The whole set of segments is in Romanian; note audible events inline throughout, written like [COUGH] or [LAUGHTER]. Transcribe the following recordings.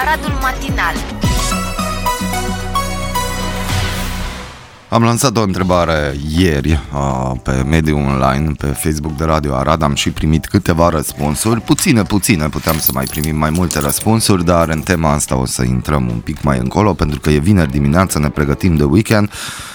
Aradul Matinal. Am lansat o întrebare ieri uh, pe mediul online, pe Facebook de Radio Arad, am și primit câteva răspunsuri, puține, puține, puteam să mai primim mai multe răspunsuri, dar în tema asta o să intrăm un pic mai încolo, pentru că e vineri dimineață, ne pregătim de weekend.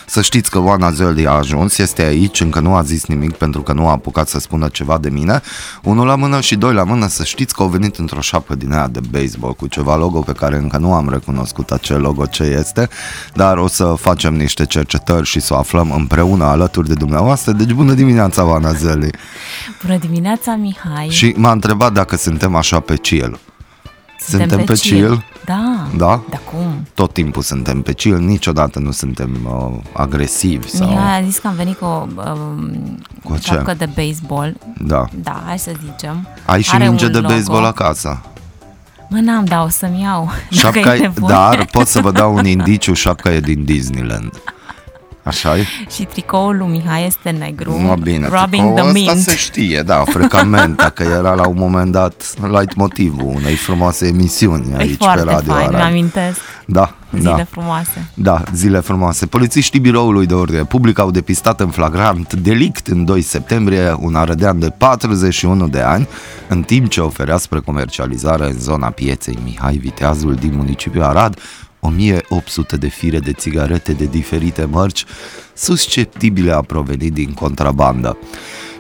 Să știți că Oana Zöldi a ajuns, este aici, încă nu a zis nimic pentru că nu a apucat să spună ceva de mine. Unul la mână și doi la mână, să știți că au venit într-o șapcă din aia de baseball cu ceva logo pe care încă nu am recunoscut acel logo ce este, dar o să facem niște cercetări și să o aflăm împreună alături de dumneavoastră. Deci bună dimineața, Oana Zöldi! Bună dimineața, Mihai! Și m-a întrebat dacă suntem așa pe chill. Suntem, Suntem pe chill? Da. Da? Da cum? Tot timpul suntem pe chill, niciodată nu suntem uh, agresivi sau... Mihai a zis că am venit cu o um, Cu ce? șapcă de baseball. Da. Da, hai să zicem. Ai și Are minge un de logo. baseball acasă. Mă, n-am, dar o să-mi iau. [LAUGHS] dacă Șapca e e, nevoie. dar pot să vă dau un indiciu, șapca e din Disneyland. Așa e? Și tricoul lui Mihai este negru. Nu, bine, Rubbing tricoul the ăsta mint. se știe, da, frecament, că era la un moment dat light motivul unei frumoase emisiuni E aici foarte pe Radio fain, Arad. mi-amintesc. Da, Zile da. frumoase. Da, zile frumoase. Polițiștii biroului de ordine public au depistat în flagrant delict în 2 septembrie un arădean de 41 de ani, în timp ce oferea spre comercializare în zona pieței Mihai Viteazul din municipiul Arad 1800 de fire de țigarete de diferite mărci susceptibile a proveni din contrabandă.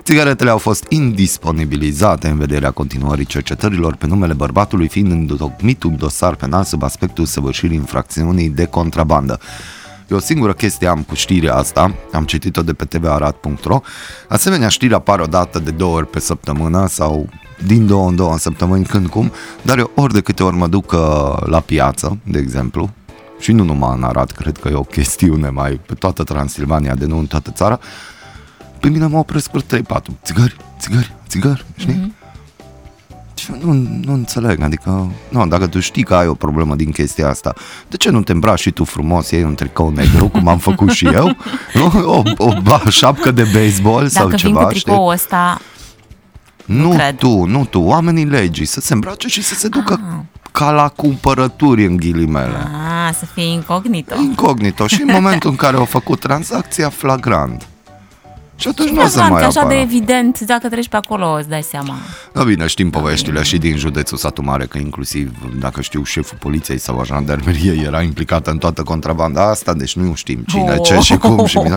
Țigaretele au fost indisponibilizate în vederea continuării cercetărilor pe numele bărbatului, fiind întocmit un dosar penal sub aspectul săvârșirii infracțiunii de contrabandă. Eu o singură chestie am cu știrea asta, am citit-o de pe tvarat.ro. Asemenea, știri apar o dată de două ori pe săptămână sau din două în două săptămâni, când cum, dar eu ori de câte ori mă duc uh, la piață, de exemplu, și nu numai în Arad, cred că e o chestiune mai pe toată Transilvania, de nu în toată țara, pe mine mă opresc pe 3-4 țigări, țigări, țigări, știi? Mm-hmm. Și eu nu, nu înțeleg, adică, nu, dacă tu știi că ai o problemă din chestia asta, de ce nu te îmbraci și tu frumos, iei un tricou negru, cum am făcut și eu, nu? O, o, o șapcă de baseball sau Dacă vin ceva, cu tricoul ăsta, nu cred. tu, nu tu, oamenii legii, să se îmbrace și să se ducă Ah. ca la cumpărături în ghilimele. a, să fie incognito. Incognito și în momentul în care au făcut tranzacția flagrant. Și atunci nu o să Flagrant, mai că așa apară. de evident, dacă treci pe acolo, îți dai seama. Da, bine, știm poveștile și din județul Satu Mare, că inclusiv, dacă știu, șeful poliției sau a jandarmeriei era implicat în toată contrabanda asta, deci nu știm cine, Oh. ce și cum și mine.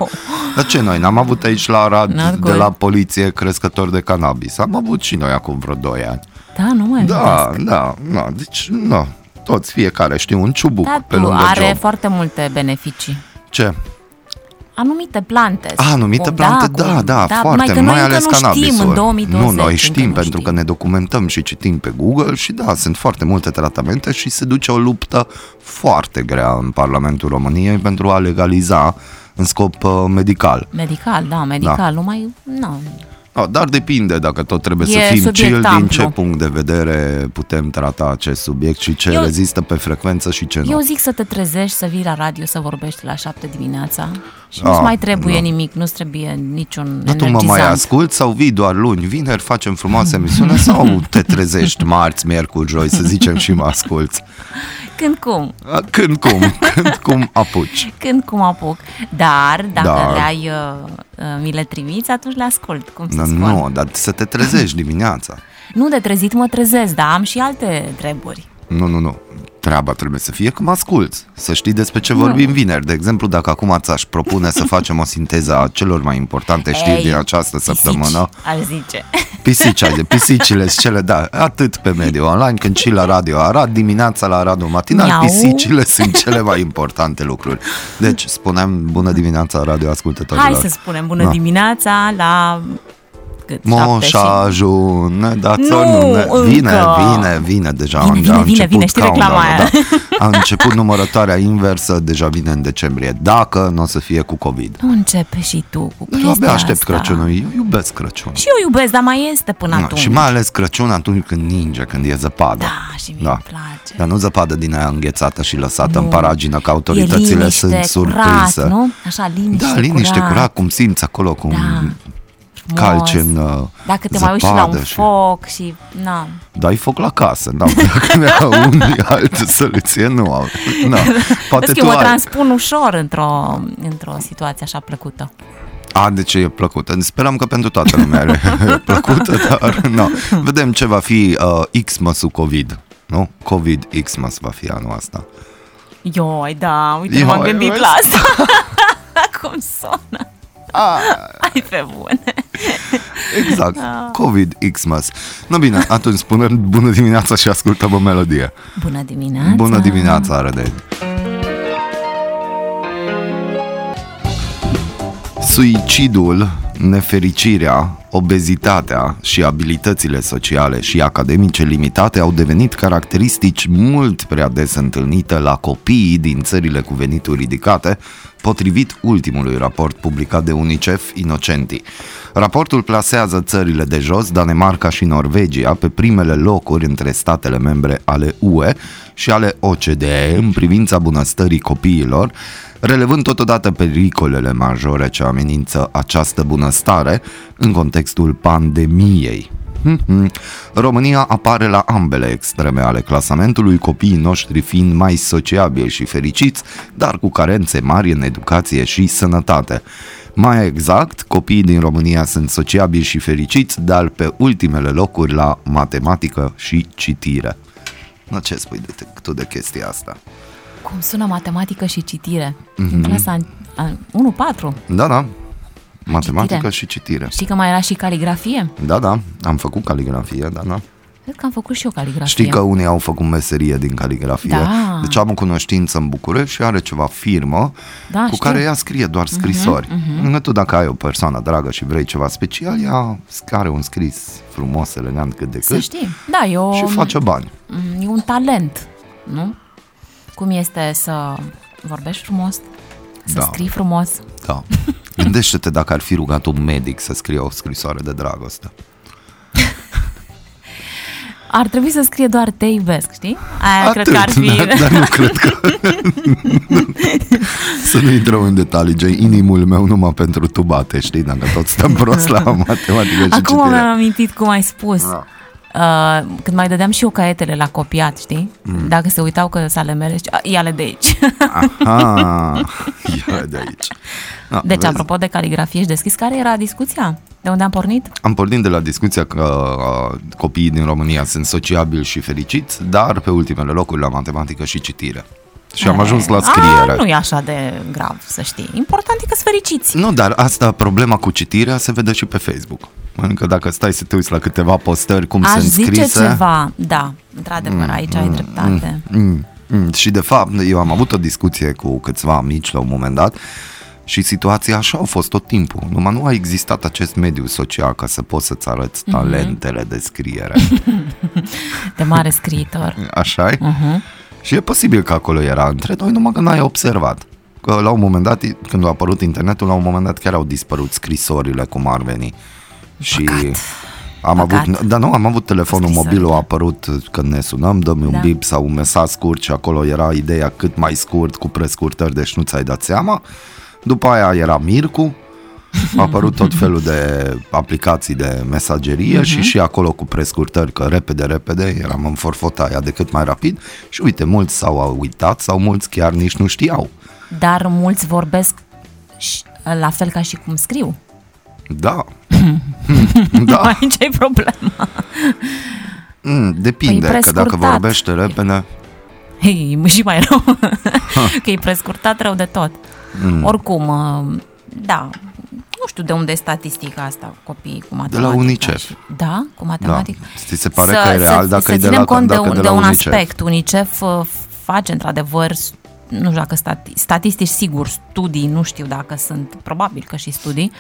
Dar ce noi, n-am avut aici la Arad Not de good. la poliție crescători de cannabis. Am avut și noi acum vreo 2 ani. Da, nu mai Da, amintesc. da, da, deci, nu, toți fiecare știu un ciubuc Da, pe tu, lângă are job. foarte multe beneficii. Ce? Anumite plante. A, anumite Cu- plante, da, cu- da, mai foarte, că mai noi ales încă nu cannabisul. știm în 2020. Nu, noi încă știm nu pentru că ne documentăm și citim pe Google și da, sunt foarte multe tratamente și se duce o luptă foarte grea în Parlamentul României pentru a legaliza în scop uh, medical. Medical, da, medical, nu mai... Nu. No, dar depinde dacă tot trebuie E să fim subiect chill, din amplu. ce punct de vedere putem trata acest subiect și ce Eu- rezistă pe frecvență și ce nu. Eu zic să te trezești, să vii la radio, să vorbești la șapte dimineața și Ah, nu-ți mai trebuie da. nimic, nu-ți trebuie niciun Dar tu mă energizant. mai ascult sau vii doar luni, vineri facem frumoasă emisiune sau te trezești marți, miercuri, joi să zicem și mă asculți? [LAUGHS] Când cum, A, Când cum, când cum apuci. [LAUGHS] când cum apuc. Dar, dacă Dar. le-ai, uh, uh, mi le trimiți, atunci le ascult, cum se Da, spune. nu, dar să te trezești dimineața. Nu de trezit mă trezesc, dar am și alte treburi. Nu, nu, nu. Treaba trebuie să fie că mă asculți, să știi despre ce vorbim vineri. De exemplu, dacă acum ți-aș propune să facem o sinteză a celor mai importante știri Ei, din această săptămână. Pisici, aș zice. Pisici, azi, pisicile sunt cele, da, atât pe mediul online, cât și la Radio Arad, dimineața la Aradul Matinal, Miau. pisicile sunt cele mai importante lucruri. Deci, spuneam bună dimineața radio ascultătorilor. Hai să spunem bună Da. dimineața la... Cât? Moș Șapte și- ajun, ne dați Nu, o nume. Vine, încă. vine, vine deja. Vine, a vine, vine, început vine, știi reclama countdown-ul, aia. [LAUGHS] Da. A început numărătoarea inversă, deja vine în decembrie, dacă nu o să fie cu COVID. Nu începe și tu cu Eu chestia abia aștept asta. Crăciunul, eu iubesc Crăciunul. Și eu iubesc, dar mai este până Da, atunci. și mai ales Crăciun atunci când ninge, când e zăpadă. Da, și mie îmi place. Dar nu zăpadă din aia înghețată și lăsată Nu. în paragină, că E autoritățile liniște, sunt surprinse. curat, nu? Așa, liniște, Da, liniște, curat. curat, cum simți acolo, cum... Da. Calci în uh, Dacă te mai uiți și la un și... foc și... Na. Dai foc la casă, da, [LAUGHS] dacă ne-au unii [LAUGHS] altă soluție, nu au. Na, [LAUGHS] poate Vezi că tu eu mă ai. transpun ușor într-o, într-o situație așa plăcută. A, de ce e plăcută? Speram că pentru toată lumea e plăcută, dar nu. Vedem ce va fi uh, Xmas-ul COVID, nu? COVID Xmas va fi anul ăsta. Ioi, da, uite, Ioi, m-am gândit vezi? la asta. Cum sună? A, Ai pe bune. exact, COVID Xmas. No bine, atunci spune bună dimineața și ascultăm o melodie. Bună dimineața. Bună dimineața, Arădeni. Suicidul, nefericirea, obezitatea și abilitățile sociale și academice limitate au devenit caracteristici mult prea des întâlnite la copiii din țările cu venituri ridicate, potrivit ultimului raport publicat de UNICEF Inocenti. Raportul plasează țările de jos, Danemarca și Norvegia, pe primele locuri între statele membre ale UE și ale OCDE în privința bunăstării copiilor, relevând totodată pericolele majore ce amenință această bunăstare în contextul pandemiei. Mhm. România apare la ambele extreme ale clasamentului, copiii noștri fiind mai sociabili și fericiți, dar cu carențe mari în educație și sănătate. Mai exact, copiii din România sunt sociabili și fericiți, dar pe ultimele locuri la matematică și citire. Na, ce spui de, tu de chestia asta? Cum sună matematică și citire? Mhm. În clasa a- a- 1-4. Da, da, matematică Citire. și citire. Știi că mai era și caligrafie? Da, da, am făcut caligrafie, da, da. Cred că am făcut și eu caligrafie. Știi că unii au făcut meserie din caligrafie. Da. Deci am o cunoștință în București și are ceva firmă Da, cu știu. Mhm, care ea scrie doar scrisori. Uh-huh, Tu dacă ai o persoană dragă și vrei ceva special, ea are un scris frumos, elegant cât de Să cât știi. Da, eu... și face bani. Mm, E un talent, nu? Cum este să vorbești frumos, să Da. scrii frumos. Da. Gândește-te dacă ar fi rugat un medic să scrie o scrisoare de dragoste. Ar trebui să scrie doar te iubesc, știi? Aia cred că ar fi... Dar, [LAUGHS] dar nu cred că... [LAUGHS] să nu intrăm în detalii, Jay, inimul meu numai pentru tu bate, știi, dacă tot stăm prost la [LAUGHS] matematică și Acum citire. mi-am amintit cum ai spus. Da. Uh, când mai dădeam și eu caietele la copiat, știi? Mm. Dacă se uitau că s-ale mele, zicea, ia-le de aici. Aha, [LAUGHS] ia de aici. Da, Deci, vezi? apropo de caligrafie și deschis, care era discuția? De unde am pornit? Am pornit de la discuția că uh, copiii din România sunt sociabili și fericiți, dar pe ultimele locuri la matematică și citire. Și am ajuns la scriere. A, nu e așa de grav, să știi. Important e că sunt fericiți. Nu, dar asta, problema cu citirea se vede și pe Facebook. Adică dacă stai să te uiți la câteva postări cum Aș sunt zice scrise... ceva, da, într-adevăr, aici ai dreptate. Mm, mm, și de fapt, eu am avut o discuție cu câțiva amici la un moment dat și situația așa a fost tot timpul. Numai nu a existat acest mediu social ca să poți să-ți arăți Mhm. talentele de scriere. [LAUGHS] De mare scriitor. așa Uh-huh. Și e posibil că acolo era între noi, numai că n-ai observat. Că la un moment dat, când a apărut internetul, la un moment dat chiar au dispărut scrisorile cum ar veni. Și am Păcat. avut, dar nu, am avut telefonul Scrisorile. mobil, a apărut când ne sunăm, dăm un Da. bip sau un mesaj scurt și acolo era ideea cât mai scurt, cu prescurtări, deci nu ți-ai dat seama. După aia era Mircu, a apărut tot [LAUGHS] felul de aplicații de mesagerie și și acolo cu prescurtări, că repede, repede, eram în forfotaia de cât mai rapid și uite, mulți s-au uitat sau mulți chiar nici nu știau. Dar mulți vorbesc și- la fel ca și cum scriu. Da. [LAUGHS] da. Aici e problema. Mm, depinde, Păi, că dacă prescurtat. vorbește repede, Hei, și mai rău. [LAUGHS] că e prescurtat rău de tot. Mm. Oricum, uh, da, nu știu de unde e statistica asta, copiii cu matematică. UNICEF. și- Da, cu da. matematică. Ți se pare că e real să, dacă să e de ținem la, cont dacă de, e un, de de la un UNICEF. aspect. UNICEF uh, face într-adevăr, s- nu știu dacă stati, statistici, sigur, studii, nu știu dacă sunt, probabil că și studii,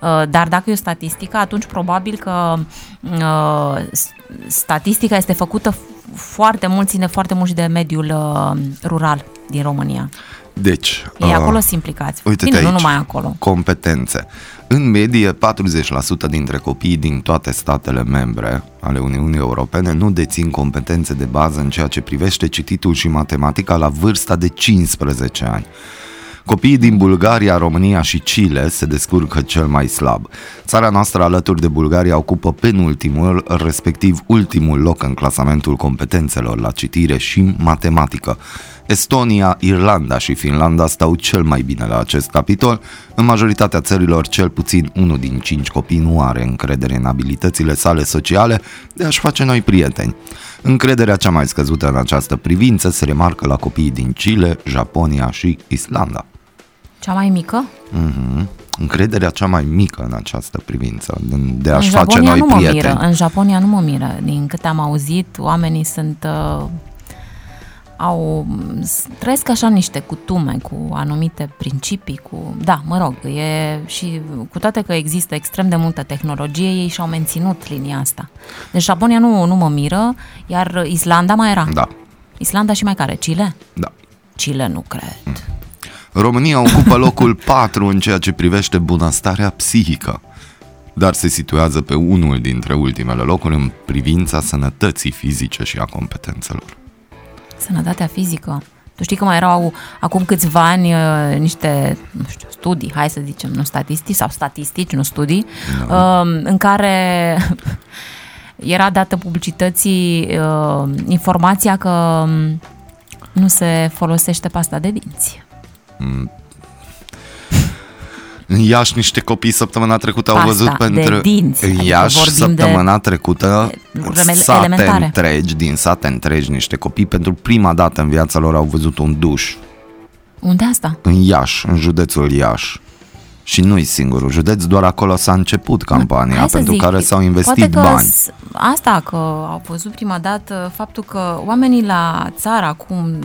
uh, dar dacă e o statistică, atunci probabil că uh, s- statistica este făcută f- foarte mult, ține foarte mult și de mediul uh, rural din România. Deci, Ei uh, acolo sunt implicați. uite-te Bine, nu aici. numai acolo. competențe. În medie, 40% dintre copiii din toate statele membre ale Uniunii Europene nu dețin competențe de bază în ceea ce privește cititul și matematica la vârsta de 15 ani. Copiii din Bulgaria, România și Chile se descurcă cel mai slab. Țara noastră alături de Bulgaria ocupă penultimul, respectiv ultimul loc în clasamentul competențelor la citire și matematică. Estonia, Irlanda și Finlanda stau cel mai bine la acest capitol. În majoritatea țărilor, cel puțin unul din cinci copii nu are încredere în abilitățile sale sociale de a-și face noi prieteni. Încrederea cea mai scăzută în această privință se remarcă la copiii din Chile, Japonia și Islanda. Cea mai mică? Mm-hmm. Încrederea cea mai mică în această privință, de a-și în face Japonia noi nu mă prieteni. Miră. În Japonia nu mă miră. Din câte am auzit, oamenii sunt... Uh, au, trăiesc așa niște cutume cu anumite principii, cu... Da, mă rog, e și cu toate că există extrem de multă tehnologie, ei și-au menținut linia asta. Deci Japonia nu, nu mă miră, iar Islanda mai era. Da, Islanda și mai care? Chile? da. Chile nu cred. România ocupă locul [LAUGHS] 4 în ceea ce privește bunăstarea psihică, dar se situează pe unul dintre ultimele locuri în privința sănătății fizice și a competențelor. Sănătatea fizică. Tu știi că mai erau acum câțiva ani uh, niște, nu știu, studii, hai să zicem, nu statistici sau statistici, nu studii, uh, în care [LAUGHS] era dată publicității uh, informația că um, nu se folosește pasta de dinți. În Iași niște copii săptămâna trecută au Pasta văzut de pentru... dinți, În adică Iași vorbim de săptămâna trecută lucruri sate elementare. întregi, din sate întregi, niște copii pentru prima dată în viața lor au văzut un duș Unde asta? în Iași, în județul Iași. Și nu-i singurul județ, doar acolo s-a început campania Hai să pentru zic, care s-au investit poate că bani. s- Asta că au văzut prima dată faptul că oamenii la țară acum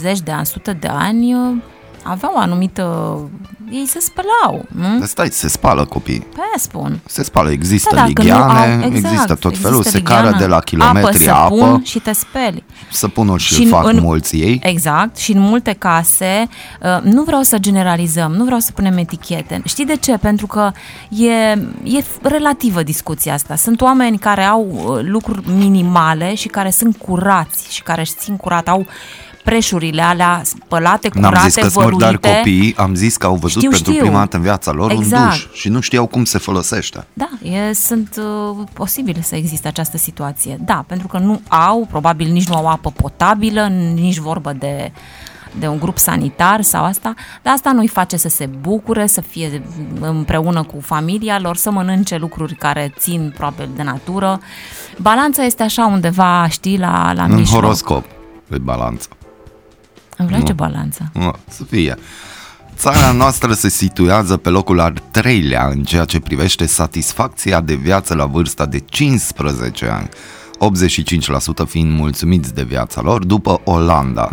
zeci de ani, sute de ani aveau o anumită... Ei se spălau, nu? Stai, se spală copii. Pe aia spun. Se spală, există Da, dacă nu ligheane, au- exact, există tot felul, există se cară ligheană, de la kilometri apă, apă, săpun și te speli. săpunul și, Și îl în- fac în- mulți ei. Exact, și în multe case, uh, nu vreau să generalizăm, nu vreau să punem etichete. Știi de ce? Pentru că e, e relativă discuția asta. Sunt oameni care au uh, lucruri minimale și care sunt curați și care își țin curat, au preșurile alea spălate, curate, N-am zis că sunt murdari văluite. copii, am zis că au văzut Știu, pentru știu. prima dată în viața lor Exact. un duș și nu știau cum se folosește. Da, e, sunt uh, posibile să existe această situație. Da, pentru că nu au, probabil nici nu au apă potabilă, nici vorbă de, de un grup sanitar sau asta, dar asta nu-i face să se bucure, să fie împreună cu familia lor, să mănânce lucruri care țin probabil de natură. Balanța este așa undeva, știi, la, la În mijloc. horoscop, pe balanță. Îmi place balanța. Nu, să fie. Țara noastră se situează pe locul al treilea în ceea ce privește satisfacția de viață la vârsta de 15 ani. 85% fiind mulțumiți de viața lor, după Olanda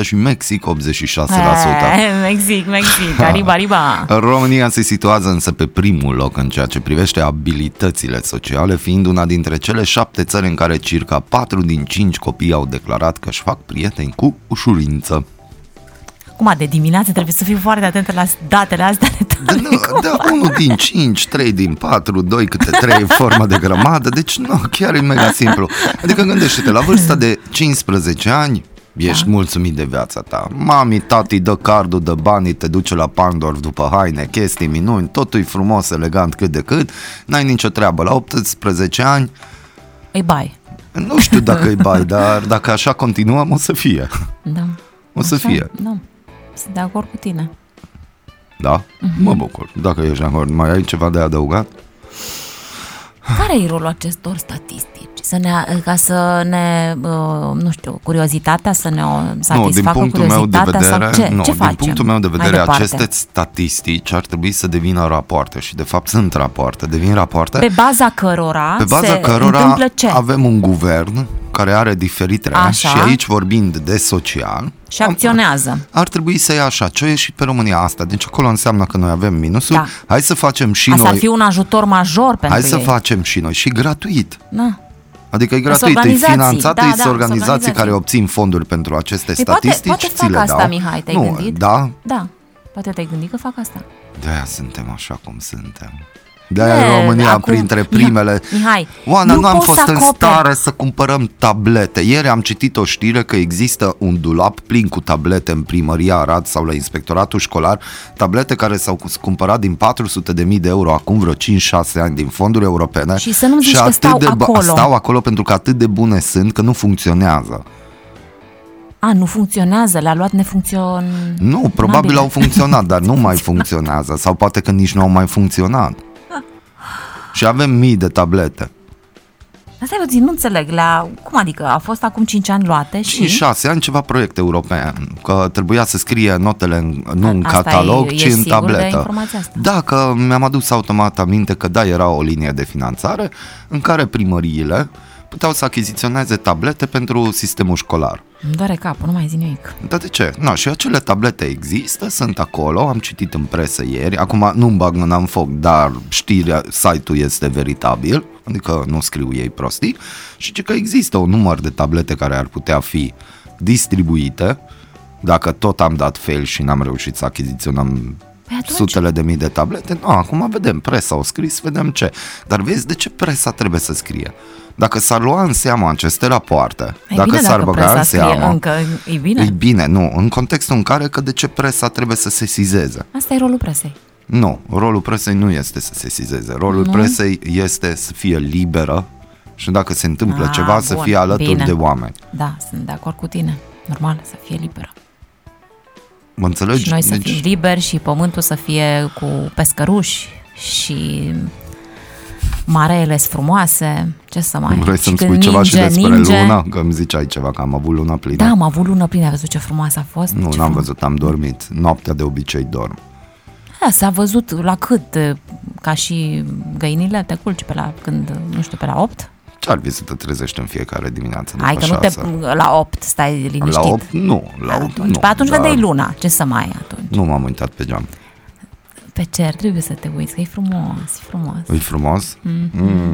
90% și Mexic 86%. Eh, Mexic, Mexic, arriba, arriba. [LAUGHS] România se situează însă pe primul loc în ceea ce privește abilitățile sociale, fiind una dintre cele șapte țări în care circa 4 din 5 copii au declarat că își fac prieteni cu ușurință. Acum, de dimineață trebuie să fiu foarte atentă la datele astea de Da, nu, da, unul din 5, 3 din 4, 2 câte 3 [LAUGHS] formă de grămadă, deci nu, chiar e mega simplu. Adică gândește-te, la vârsta de 15 ani, ești da. mulțumit de viața ta. Mami, tati dă cardul, dă banii, te duce la Pandorf după haine, chestii, minuni, totul e frumos, elegant cât de cât, n-ai nicio treabă. La 18 ani, Îi bai. nu știu dacă e bai, [LAUGHS] dar dacă așa continuăm, o să fie. Da. O să Așa, fie. Da. Sunt de acord cu tine. Da? Mă bucur. Dacă ești de acord, mai ai ceva de adăugat? Care e rolul acestor statistici? Să ne, ca să ne, uh, nu știu, curiozitatea, să ne o Nu, din satisfacă punctul meu de curiozitatea vedere, sau ce? nu, ce din facem? punctul meu de mai vedere, departe? aceste statistici ar trebui să devină rapoarte și de fapt sunt rapoarte, devin rapoarte Pe baza cărora pe baza se cărora întâmplă ce? avem un guvern care are diferite Așa. și aici vorbind de social Și acționează. ar trebui să ia așa, ce a ieșit pe România asta, deci acolo înseamnă că noi avem minusuri, Da. hai să facem și Asta noi, ar fi un ajutor major pentru hai să ei. facem și noi și gratuit. Da. Adică e Sunt gratuit, e organizații, finanțat, da, e da, sunt sunt organizații organizații. care obțin fonduri pentru aceste Păi poate- statistici, poate ți fac le asta, dau. Mihai, te-ai nu, gândit? Da, Da. Poate te-ai gândit că fac asta. de-aia suntem așa cum suntem. De-aia E, România acum- printre primele. Mihai, Oana, nu nu am poți fost să în acoperi. stare să cumpărăm tablete. Ieri am citit o știre că există un dulap plin cu tablete în primăria Arad sau la inspectoratul școlar, tablete care s-au cumpărat din 400 de mii de euro acum vreo 5-6 ani din fonduri europene. Și să nu zici și că atât stau de bu- acolo. Stau acolo pentru că atât de bune sunt că nu funcționează. A, nu funcționează, le-a luat nefuncțion... Nu, probabil au funcționat, dar nu [LAUGHS] mai funcționează. Sau poate că nici nu au mai funcționat. Și avem mii de tablete. Asta e puțin, nu înțeleg. La, cum adică? A fost acum 5 ani luate și... Și șase ani ceva proiect european, că trebuia să scrie notele în, nu în Asta catalog, e- ci e în sigur de tabletă. informația asta? Da, că mi-am adus automat aminte că da, era o linie de finanțare în care primăriile puteau să achiziționeze tablete pentru sistemul școlar. Îmi doare capul, nu mai zi nimic. Dar de ce? No, și acele tablete există, sunt acolo, am citit în presă ieri, acum nu-mi bag mâna în foc, dar știrea, site-ul este veritabil, adică nu scriu ei prostii, și ce că există un număr de tablete care ar putea fi distribuite, dacă tot am dat fail și n-am reușit să achiziționăm Păi atunci- sutele de mii de tablete, no, acum vedem, presa au scris, vedem ce. Dar vezi de ce presa trebuie să scrie? Dacă s-ar lua în seamă aceste rapoarte, E dacă bine s-ar dacă băga presa în scrie seamă, încă, e bine. E bine, nu, în contextul în care că de ce presa trebuie să se sizeze. Asta e rolul presei. Nu, rolul presei nu este să se sizeze. Rolul Nu? presei este să fie liberă și dacă se întâmplă Ah, ceva să bun, fie alături bine. de oameni. Da, sunt de acord cu tine. Normal, să fie liberă. Mă înțelegi? Și noi să Deci, fim liberi și pământul să fie cu pescăruși și mareele sunt frumoase. Ce să mai... Vrei și să-mi când spui ceva și ninge, despre ninge. luna? Că îmi ziceai ceva, că am avut luna plină. Da, am avut lună plină, ai văzut ce frumoasă a fost? nu, ce n-am frum- văzut, am dormit. Noaptea de obicei dorm. Da, s-a văzut la cât? Ca și găinile, te culci pe la, când, nu știu, pe la 8? Ce ar fi să te trezești în fiecare dimineață după Hai că nu te, șase? la 8 stai liniștit. La 8? Nu, la 8 atunci, nu. Pe atunci dar vedeai luna, ce să mai ai atunci? Nu m-am uitat pe geam. Pe cer trebuie să te uiți, că e frumos, e frumos. E frumos? Mm,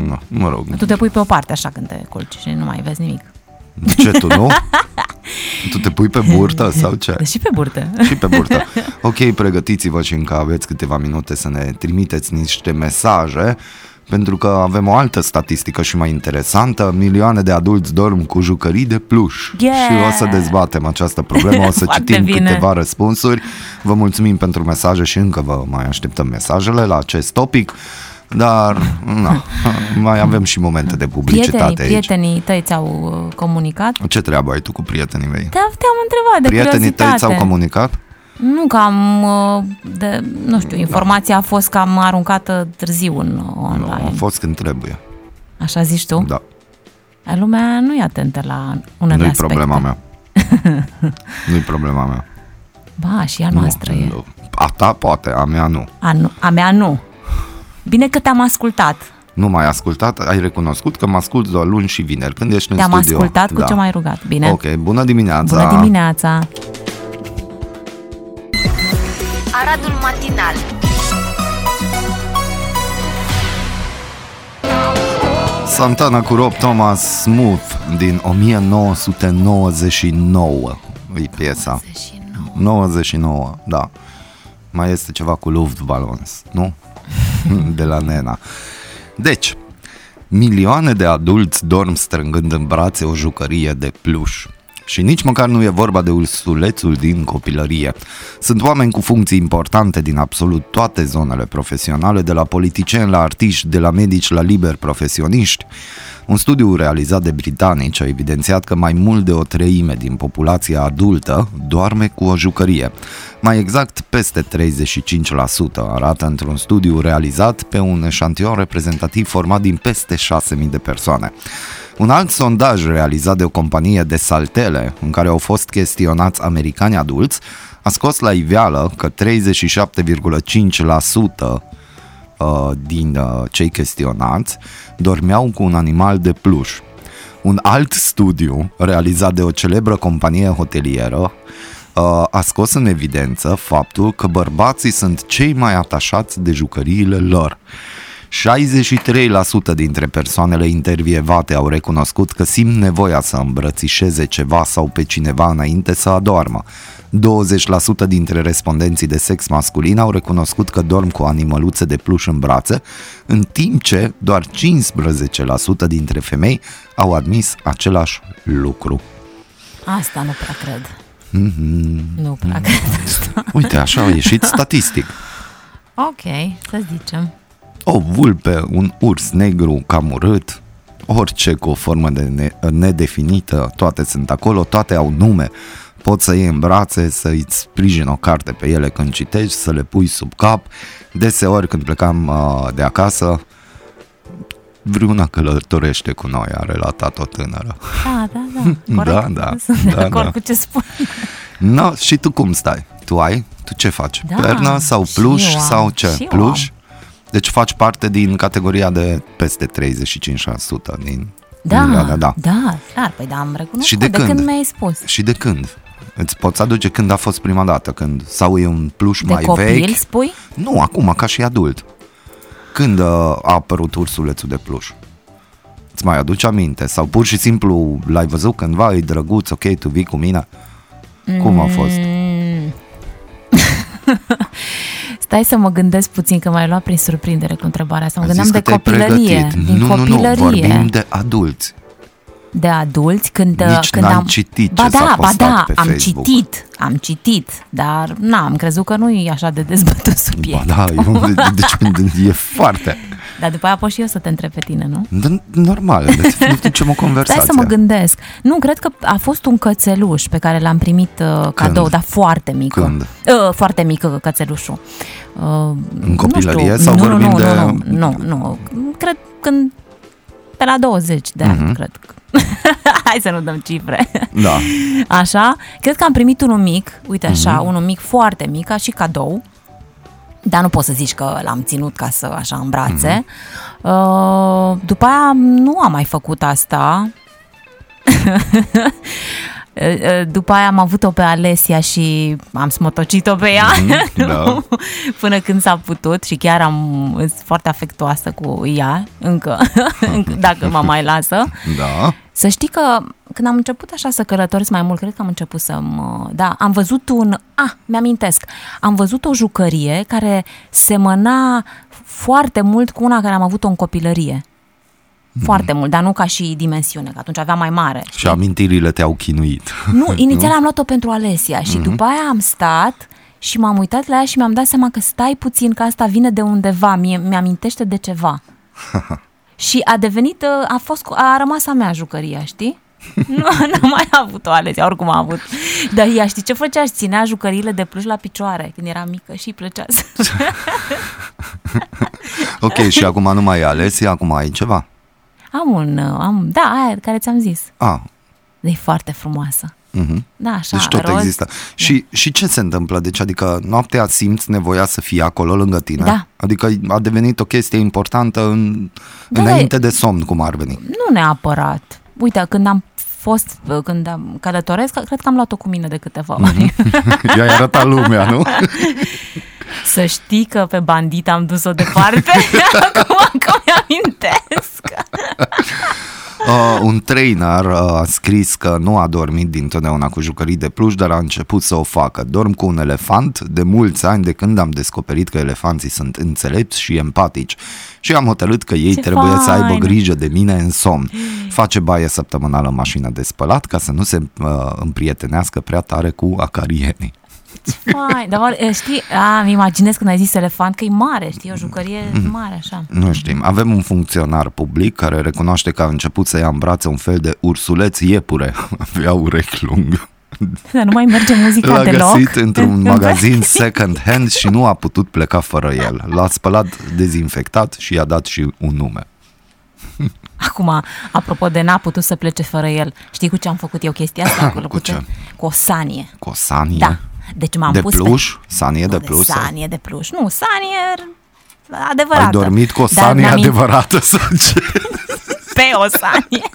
nu, mă rog. Tu te pui pe o parte așa când te culci și nu mai vezi nimic. Ce, tu nu? [LAUGHS] tu te pui pe burtă sau ce? Deci și pe burtă. și pe burtă. Ok, pregătiți-vă și încă aveți câteva minute să ne trimiteți niște mesaje pentru că avem o altă statistică și mai interesantă. Milioane de adulți dorm cu jucării de pluș. Yeah! Și o să dezbatem această problemă, o să [LAUGHS] Foarte citim bine. câteva răspunsuri. Vă mulțumim pentru mesaje și încă vă mai așteptăm mesajele la acest topic. Dar, na, [LAUGHS] mai avem și momente de publicitate Prietenii, aici. prietenii tăi ți-au uh, comunicat? Ce treabă ai tu cu prietenii mei? Te- Te-am întrebat de Prietenii tăi curiozitate. ți-au comunicat? Nu că am, uh, de, nu știu, informația a fost cam aruncată târziu în uh, Nu, online. a fost când trebuie. Așa zici tu? Da. Lumea nu e atentă la unele Nu-i aspecte. problema mea. [LAUGHS] Nu-i problema mea. Ba, și a noastră nu, e. nu. A ta poate, a mea nu. A, nu, a mea nu. Bine că te-am ascultat. Nu m-ai ascultat, ai recunoscut că mă ascult doar luni și vineri, când ești în Te-am studio. ascultat cu da. ce m-ai rugat. Bine? Ok, bună dimineața. Bună dimineața! Aradul Matinal Santana cu Rob Thomas Smooth din 1999 e piesa. 99, da. Mai este ceva cu Luftballons, nu? [LAUGHS] De la Nena. Deci, milioane de adulți dorm strângând în brațe o jucărie de pluș. Și nici măcar nu e vorba de ursulețul din copilărie. Sunt oameni cu funcții importante din absolut toate zonele profesionale, de la politicieni la artiști, de la medici la liber profesioniști. Un studiu realizat de britanici a evidențiat că mai mult de o treime din populația adultă doarme cu o jucărie. Mai exact, peste 35% arată într-un studiu realizat pe un eșantion reprezentativ format din peste 6.000 de persoane. Un alt sondaj realizat de o companie de saltele, în care au fost chestionați americani adulți, a scos la iveală că 37,5% uh, din uh, cei chestionați dormeau cu un animal de pluș. Un alt studiu realizat de o celebră companie hotelieră uh, a scos în evidență faptul că bărbații sunt cei mai atașați de jucăriile lor. 63% dintre persoanele intervievate au recunoscut că simt nevoia să îmbrățișeze ceva sau pe cineva înainte să adoarmă. 20% dintre respondenții de sex masculin au recunoscut că dorm cu animăluțe de pluș în brațe, în timp ce doar 15% dintre femei au admis același lucru. Asta nu prea cred. Mm-hmm. Nu prea cred asta. Uite, așa a ieșit [LAUGHS] statistic. Ok, să zicem. O vulpe, un urs negru cam urât, orice cu o formă de ne- nedefinită, toate sunt acolo, toate au nume. Poți să iei în brațe, să-i sprijin o carte pe ele când citești, să le pui sub cap. Deseori când plecam uh, de acasă, vreuna călătorește cu noi, a relatat o tânără. Da, da, da. Corect. Da, da, [LAUGHS] Sunt de da, acord da. cu ce spui. No, și tu cum stai? Tu ai? Tu ce faci? Da, Pernă sau și pluș eu am, sau ce? și eu Pluș? Deci faci parte din categoria de peste 35% din Da, milioane, da. da, clar, păi da, am recunoscut Și de de când? când mi-ai spus. Și de când? Îți poți aduce când a fost prima dată? Când? Sau e un pluș De mai copil, vechi? spui? Nu, acum, ca și adult. Când uh, a apărut ursulețul de pluș? Îți mai aduci aminte? Sau pur și simplu l-ai văzut cândva, e drăguț, ok, tu vii cu mine? Cum a fost? [LAUGHS] Mm. Stai să mă gândesc puțin, că m-ai luat prin surprindere cu întrebarea asta. Mă Ai gândeam zis de că te-ai copilărie. pregătit. Din nu, copilărie. nu, nu, vorbim de adulți. de adulți când, Nici când n-ai am citit ba ce da, s-a ba postat da, pe am Facebook. citit, am citit, dar n-am crezut că nu e așa de dezbătut Ba subiect. da, eu, deci e foarte... Dar după aia pot și eu să te întreb pe tine, nu? Da, Normal, deci nu ducem o [LAUGHS] conversație. Stai să mă gândesc. Nu, cred că a fost un cățeluș pe care l-am primit uh, cadou, Când? dar foarte mică. Când? Uh, foarte mică cățelușul. Uh, În copilărie nu știu. sau nu, vorbim nu, de- Nu, nu, nu, nu. Cred când pe la 20 de ani, Mhm. cred. [LAUGHS] Hai să nu dăm cifre. Da. Așa, cred că am primit unul mic, uite așa, Mhm. unul mic foarte mic, ca și cadou. Dar nu poți să zici că l-am ținut ca să așa în brațe. Mhm. Uh, după aia nu am mai făcut asta. [LAUGHS] Uh, După aia am avut-o pe Alesia și am smotocit-o pe ea Mhm, [LAUGHS] da. până când s-a putut și chiar am sunt foarte afectuoasă cu ea încă, încă, [LAUGHS] dacă mă mai lasă. Da. Să știi că când am început așa să călătoresc mai mult, cred că am început să mă... Da, am văzut un... Ah, mi-amintesc. Am văzut o jucărie care semăna foarte mult cu una care am avut-o în copilărie. Foarte mult, dar nu ca și dimensiune, că atunci aveam mai mare. Și amintirile te-au chinuit. [LAUGHS] Nu, inițial am luat-o pentru Alesia și după aia am stat și m-am uitat la ea și mi-am dat seama că stai puțin, că asta vine de undeva, mie, mi-amintește de ceva. [LAUGHS] și a devenit, uh, a fost, cu- a rămas a mea jucăria, știi? [LAUGHS] nu, nu mai a avut-o Alesia, oricum a avut. Dar ea știi ce făcea? Își ținea jucăriile de pluș la picioare când era mică și îi plăcea să... [LAUGHS] Ok, și acum nu mai e Alesia, acum ai ceva. am un, uh, am, da, aia care ți-am zis. Ah, E foarte frumoasă. mhm. Da, așa, Deci tot roz. există. Și, și ce se întâmplă? Deci, adică noaptea simți nevoia să fie acolo lângă tine? Da. Adică a devenit o chestie importantă în, Da, înainte de somn, cum ar veni. Nu neapărat. Uite, când am fost, când am călătoresc, cred că am luat-o cu mine de câteva ori. [LAUGHS] I-ai arătat lumea, nu? [LAUGHS] Să știi că pe bandit am dus-o departe. [LAUGHS] Acum că mi-amintesc. [LAUGHS] Uh, un trainer uh, a scris că nu a dormit dintotdeauna cu jucării de pluș, dar a început să o facă. Dorm cu un elefant de mulți ani de când am descoperit că elefanții sunt înțelepți și empatici și am hotărât că ei Ce trebuie să aibă fain! grijă de mine în somn. Face baie săptămânală în mașină de spălat ca să nu se uh, împrietenească prea tare cu acarienii. Fai, dar oare, știi, a, îmi imaginez când ai zis elefant că e mare, știi, o jucărie mare așa. Nu știm. Avem un funcționar public care recunoaște că a început să ia în brațe un fel de ursuleț iepure. [LAUGHS] Avea urechi lung. Dar nu mai merge muzica L-a deloc. găsit într-un [LAUGHS] magazin second hand și nu a putut pleca fără el. L-a spălat dezinfectat și i-a dat și un nume. Acum, apropo de n-a putut să plece fără el, știi cu ce am făcut eu chestia asta? [COUGHS] Cu Cu, ce? cu o sanie. Cu o sanie Da. Deci m-am de pus pluș? Sanie de Nu, pluș? sau- Sanie de pluș. Nu, sanie adevărată. Ai dormit cu o Dar sanie mi-am adevărată sau [LAUGHS] ce? pe o sanie.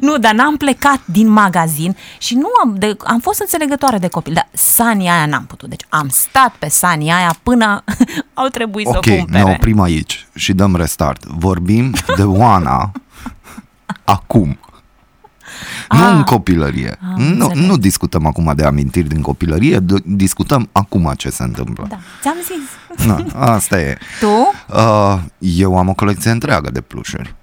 nu, dar n-am plecat din magazin și nu am, de, am fost înțelegătoare de copil, dar sania aia n-am putut. Deci am stat pe sania aia până [LAUGHS] au trebuit Ok, să o cumpere. ne oprim aici și dăm restart. Vorbim de Oana acum. Nu Ah. în copilărie. Am Nu, înțeles. nu discutăm acum de amintiri din copilărie, d- discutăm acum ce se întâmplă. Da, ți-am zis. Na, asta e. Tu? Uh, eu am o colecție întreagă de plușuri.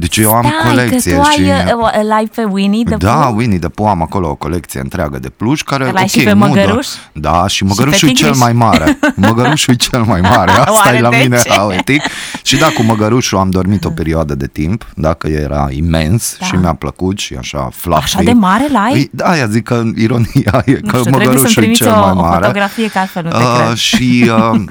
Deci eu am Stai, colecție că tu ai, și... uh, l-ai pe Winnie de da, Pooh? Winnie the Pooh am acolo o colecție întreagă de pluși care, Că l-ai ok, și pe nu măgăruș? doar- Da, și măgărușul e pe cel tigriș? mai mare. [LAUGHS] Măgărușul e cel mai mare. Asta Oare e la de mine ce? autic. Și da, cu măgărușul am dormit o perioadă de timp, dacă era imens Da. și mi-a plăcut și așa fluffy. Așa de mare l-ai? Păi, Da, aia zic că ironia [LAUGHS] e Nu că știu, trebuie să-mi măgărușul e trimiți cel o, mai o mare. fotografie, că altfel nu te Uh, cred. și, uh, [LAUGHS]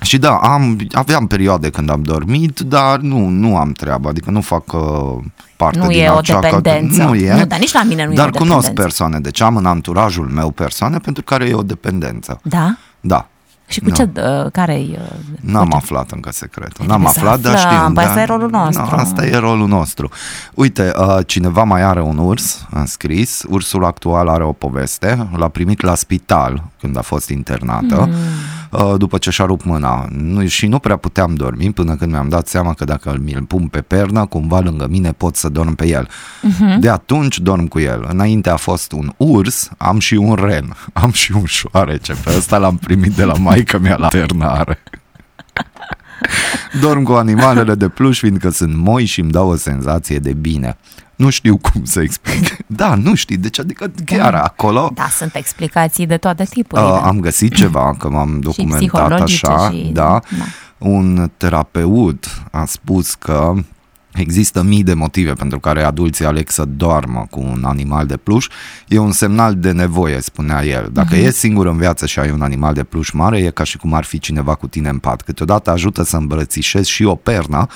și da, am, aveam perioade când am dormit, dar nu, nu am treabă, adică nu fac uh, parte Nu din e o acea dependență. Nu e. Nu, dar nici la mine nu e dar o cunosc dependență. persoane, deci am în anturajul meu persoane pentru care e o dependență. Da? Da. Și cu Da. ce, uh, care-i... Uh, N-am cu ce- aflat încă secretul. Trebuie N-am să aflat, dar aflăm, știu. păi da, asta e rolul nostru. Da, asta e rolul nostru. Uite, uh, cineva mai are un urs, a scris. Ursul actual are o poveste. L-a primit la spital când a fost internată, Mm. Uh, după ce și-a rupt mâna. Nu, și nu prea puteam dormi până când mi-am dat seama că dacă mi-l pun pe pernă, cumva lângă mine pot să dorm pe el. Mhm. De atunci dorm cu el. Înainte a fost un urs, am și un ren, [LAUGHS] am și un șoarece. Pe ăsta l-am primit de la maică mea la ternare. [LAUGHS] Dorm cu animalele de pluș fiindcă sunt moi și îmi dau o senzație de bine. Nu știu cum să explic. [LAUGHS] Da, nu știi, deci adică chiar acolo Da, sunt explicații de toate tipurile. uh, am găsit ceva, că m-am documentat psihologice așa, și- da. da. Un terapeut a spus că Există mii de motive pentru care adulții aleg să doarmă cu un animal de pluș. E un semnal de nevoie, spunea el. Dacă Mhm. uh-huh. ești singur în viață și ai un animal de pluș mare, e ca și cum ar fi cineva cu tine în pat. Câteodată ajută să îmbrățișezi și o pernă,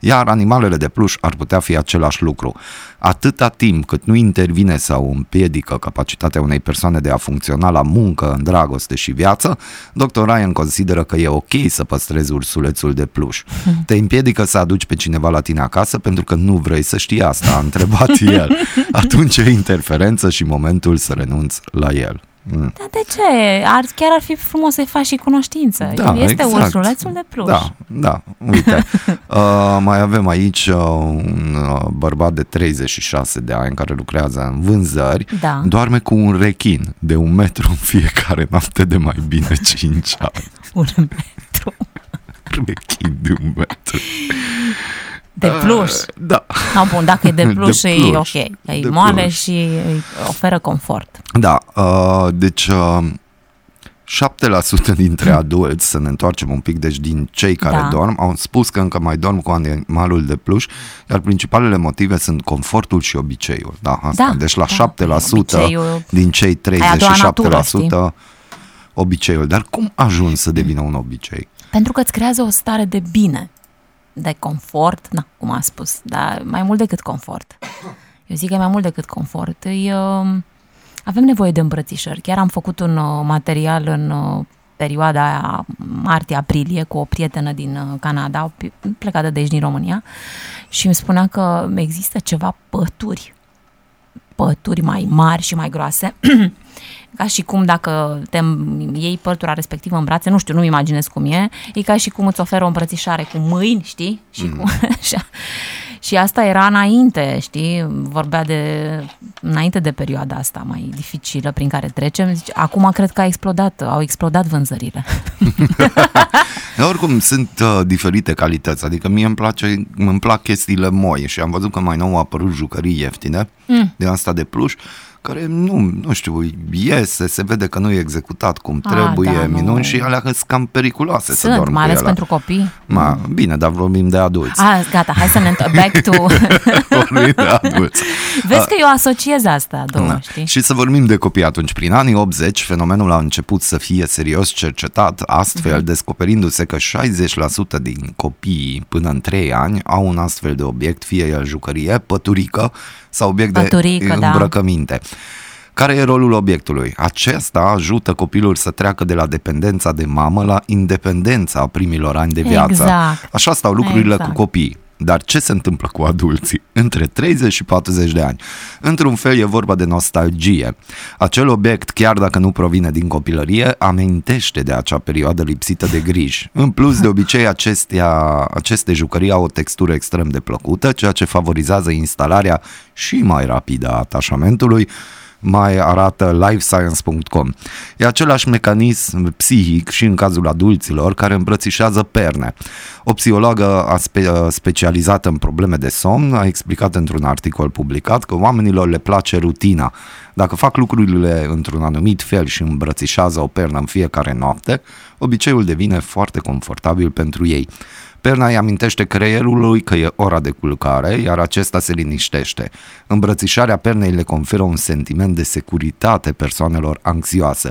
iar animalele de pluș ar putea fi același lucru. Atâta timp cât nu intervine sau împiedică capacitatea unei persoane de a funcționa la muncă, în dragoste și viață, Dr. Ryan consideră că e ok să păstrezi ursulețul de pluș. [LAUGHS] Te împiedică să aduci pe cineva la tine acasă pentru că nu vrei să știi asta, a întrebat el. [LAUGHS] Atunci e interferență și momentul să renunți la el. Mm. Dar de ce? Ar, chiar ar fi frumos să-i faci și cunoștință. Da, este exact. ursulețul de pluș. Da, da, uite. [LAUGHS] uh, mai avem aici uh, un uh, bărbat de 36 de ani care lucrează în vânzări. Da. Doarme cu un rechin de un metru în fiecare noapte de mai bine [LAUGHS] 5 ani. Un metru Rechin de un metru. [LAUGHS] de pluș. Da. No, bun, dacă e de [LAUGHS] De pluș, e pluș. ok. E De moale pluș. și îi oferă confort. Da, uh, deci uh, 7% dintre adulți, să ne întoarcem un pic, deci din cei care Da. dorm, au spus că încă mai dorm cu animalul de pluș, iar principalele motive sunt confortul și obiceiul. Da, asta. Da, deci la da. 7% Obiceiul- din cei a doua natură, 37% obiceiul. Dar cum ajungi să devină un obicei? Pentru că îți creează o stare de bine, de confort, na, cum a spus, dar mai mult decât confort. Eu zic că e mai mult decât confort. Îi, uh, avem nevoie de îmbrățișări. Chiar am făcut un uh, material în uh, perioada aia, martie-aprilie, cu o prietenă din uh, Canada, pi- plecată de aici din România, și îmi spunea că există ceva pături, pături mai mari și mai groase, [CLEARS THROAT] ca și cum dacă te iei părtura respectivă în brațe, nu știu, nu-mi imaginez cum e, e ca și cum îți oferă o îmbrățișare cu mâini, știi? Și, mm. cu, [LAUGHS] așa. și asta era înainte, știi? Vorbea de înainte de perioada asta mai dificilă prin care trecem. Zice, acum cred că a explodat, au explodat vânzările. [LAUGHS] Dar oricum sunt uh, diferite calități, adică mie îmi, place, îmi plac chestiile moi și am văzut că mai nou au apărut jucării ieftine mm. de asta de pluș, care nu, nu știu, iese, se vede că nu e executat cum Ah, trebuie, da, nu. minuni și alea sunt cam periculoase să Sunt, dormi mai cu ales ele. pentru copii. Ma, bine, dar vorbim de adulți. Ah, gata, hai să ne întorc back to... [LAUGHS] vorbim de adulți. Vezi că eu asociez asta, două, Da. știi? Și să vorbim de copii atunci. Prin anii 80, fenomenul a început să fie serios cercetat, astfel Mhm. descoperindu-se că 60% din copiii până în 3 ani au un astfel de obiect, fie el jucărie, păturică sau obiect Păturică, de da. Îmbrăcăminte. Care e rolul obiectului? Acesta ajută copilul să treacă de la dependența de mamă la independența primilor ani de viață. Exact. Așa stau lucrurile Exact. cu copiii. Dar ce se întâmplă cu adulții între 30 și 40 de ani? Într-un fel e vorba de nostalgie. Acel obiect, chiar dacă nu provine din copilărie, amintește de acea perioadă lipsită de griji. În plus, de obicei, acestea, aceste jucării au o textură extrem de plăcută, ceea ce favorizează instalarea și mai rapidă a atașamentului, mai arată lifescience.com. E același mecanism psihic și în cazul adulților care îmbrățișează perne. O psihologă spe- specializată în probleme de somn a explicat într-un articol publicat că oamenilor le place rutina. Dacă fac lucrurile într-un anumit fel și îmbrățișează o pernă în fiecare noapte, obiceiul devine foarte confortabil pentru ei. Perna îi amintește creierului că e ora de culcare, iar acesta se liniștește. Îmbrățișarea pernei le conferă un sentiment de securitate persoanelor anxioase.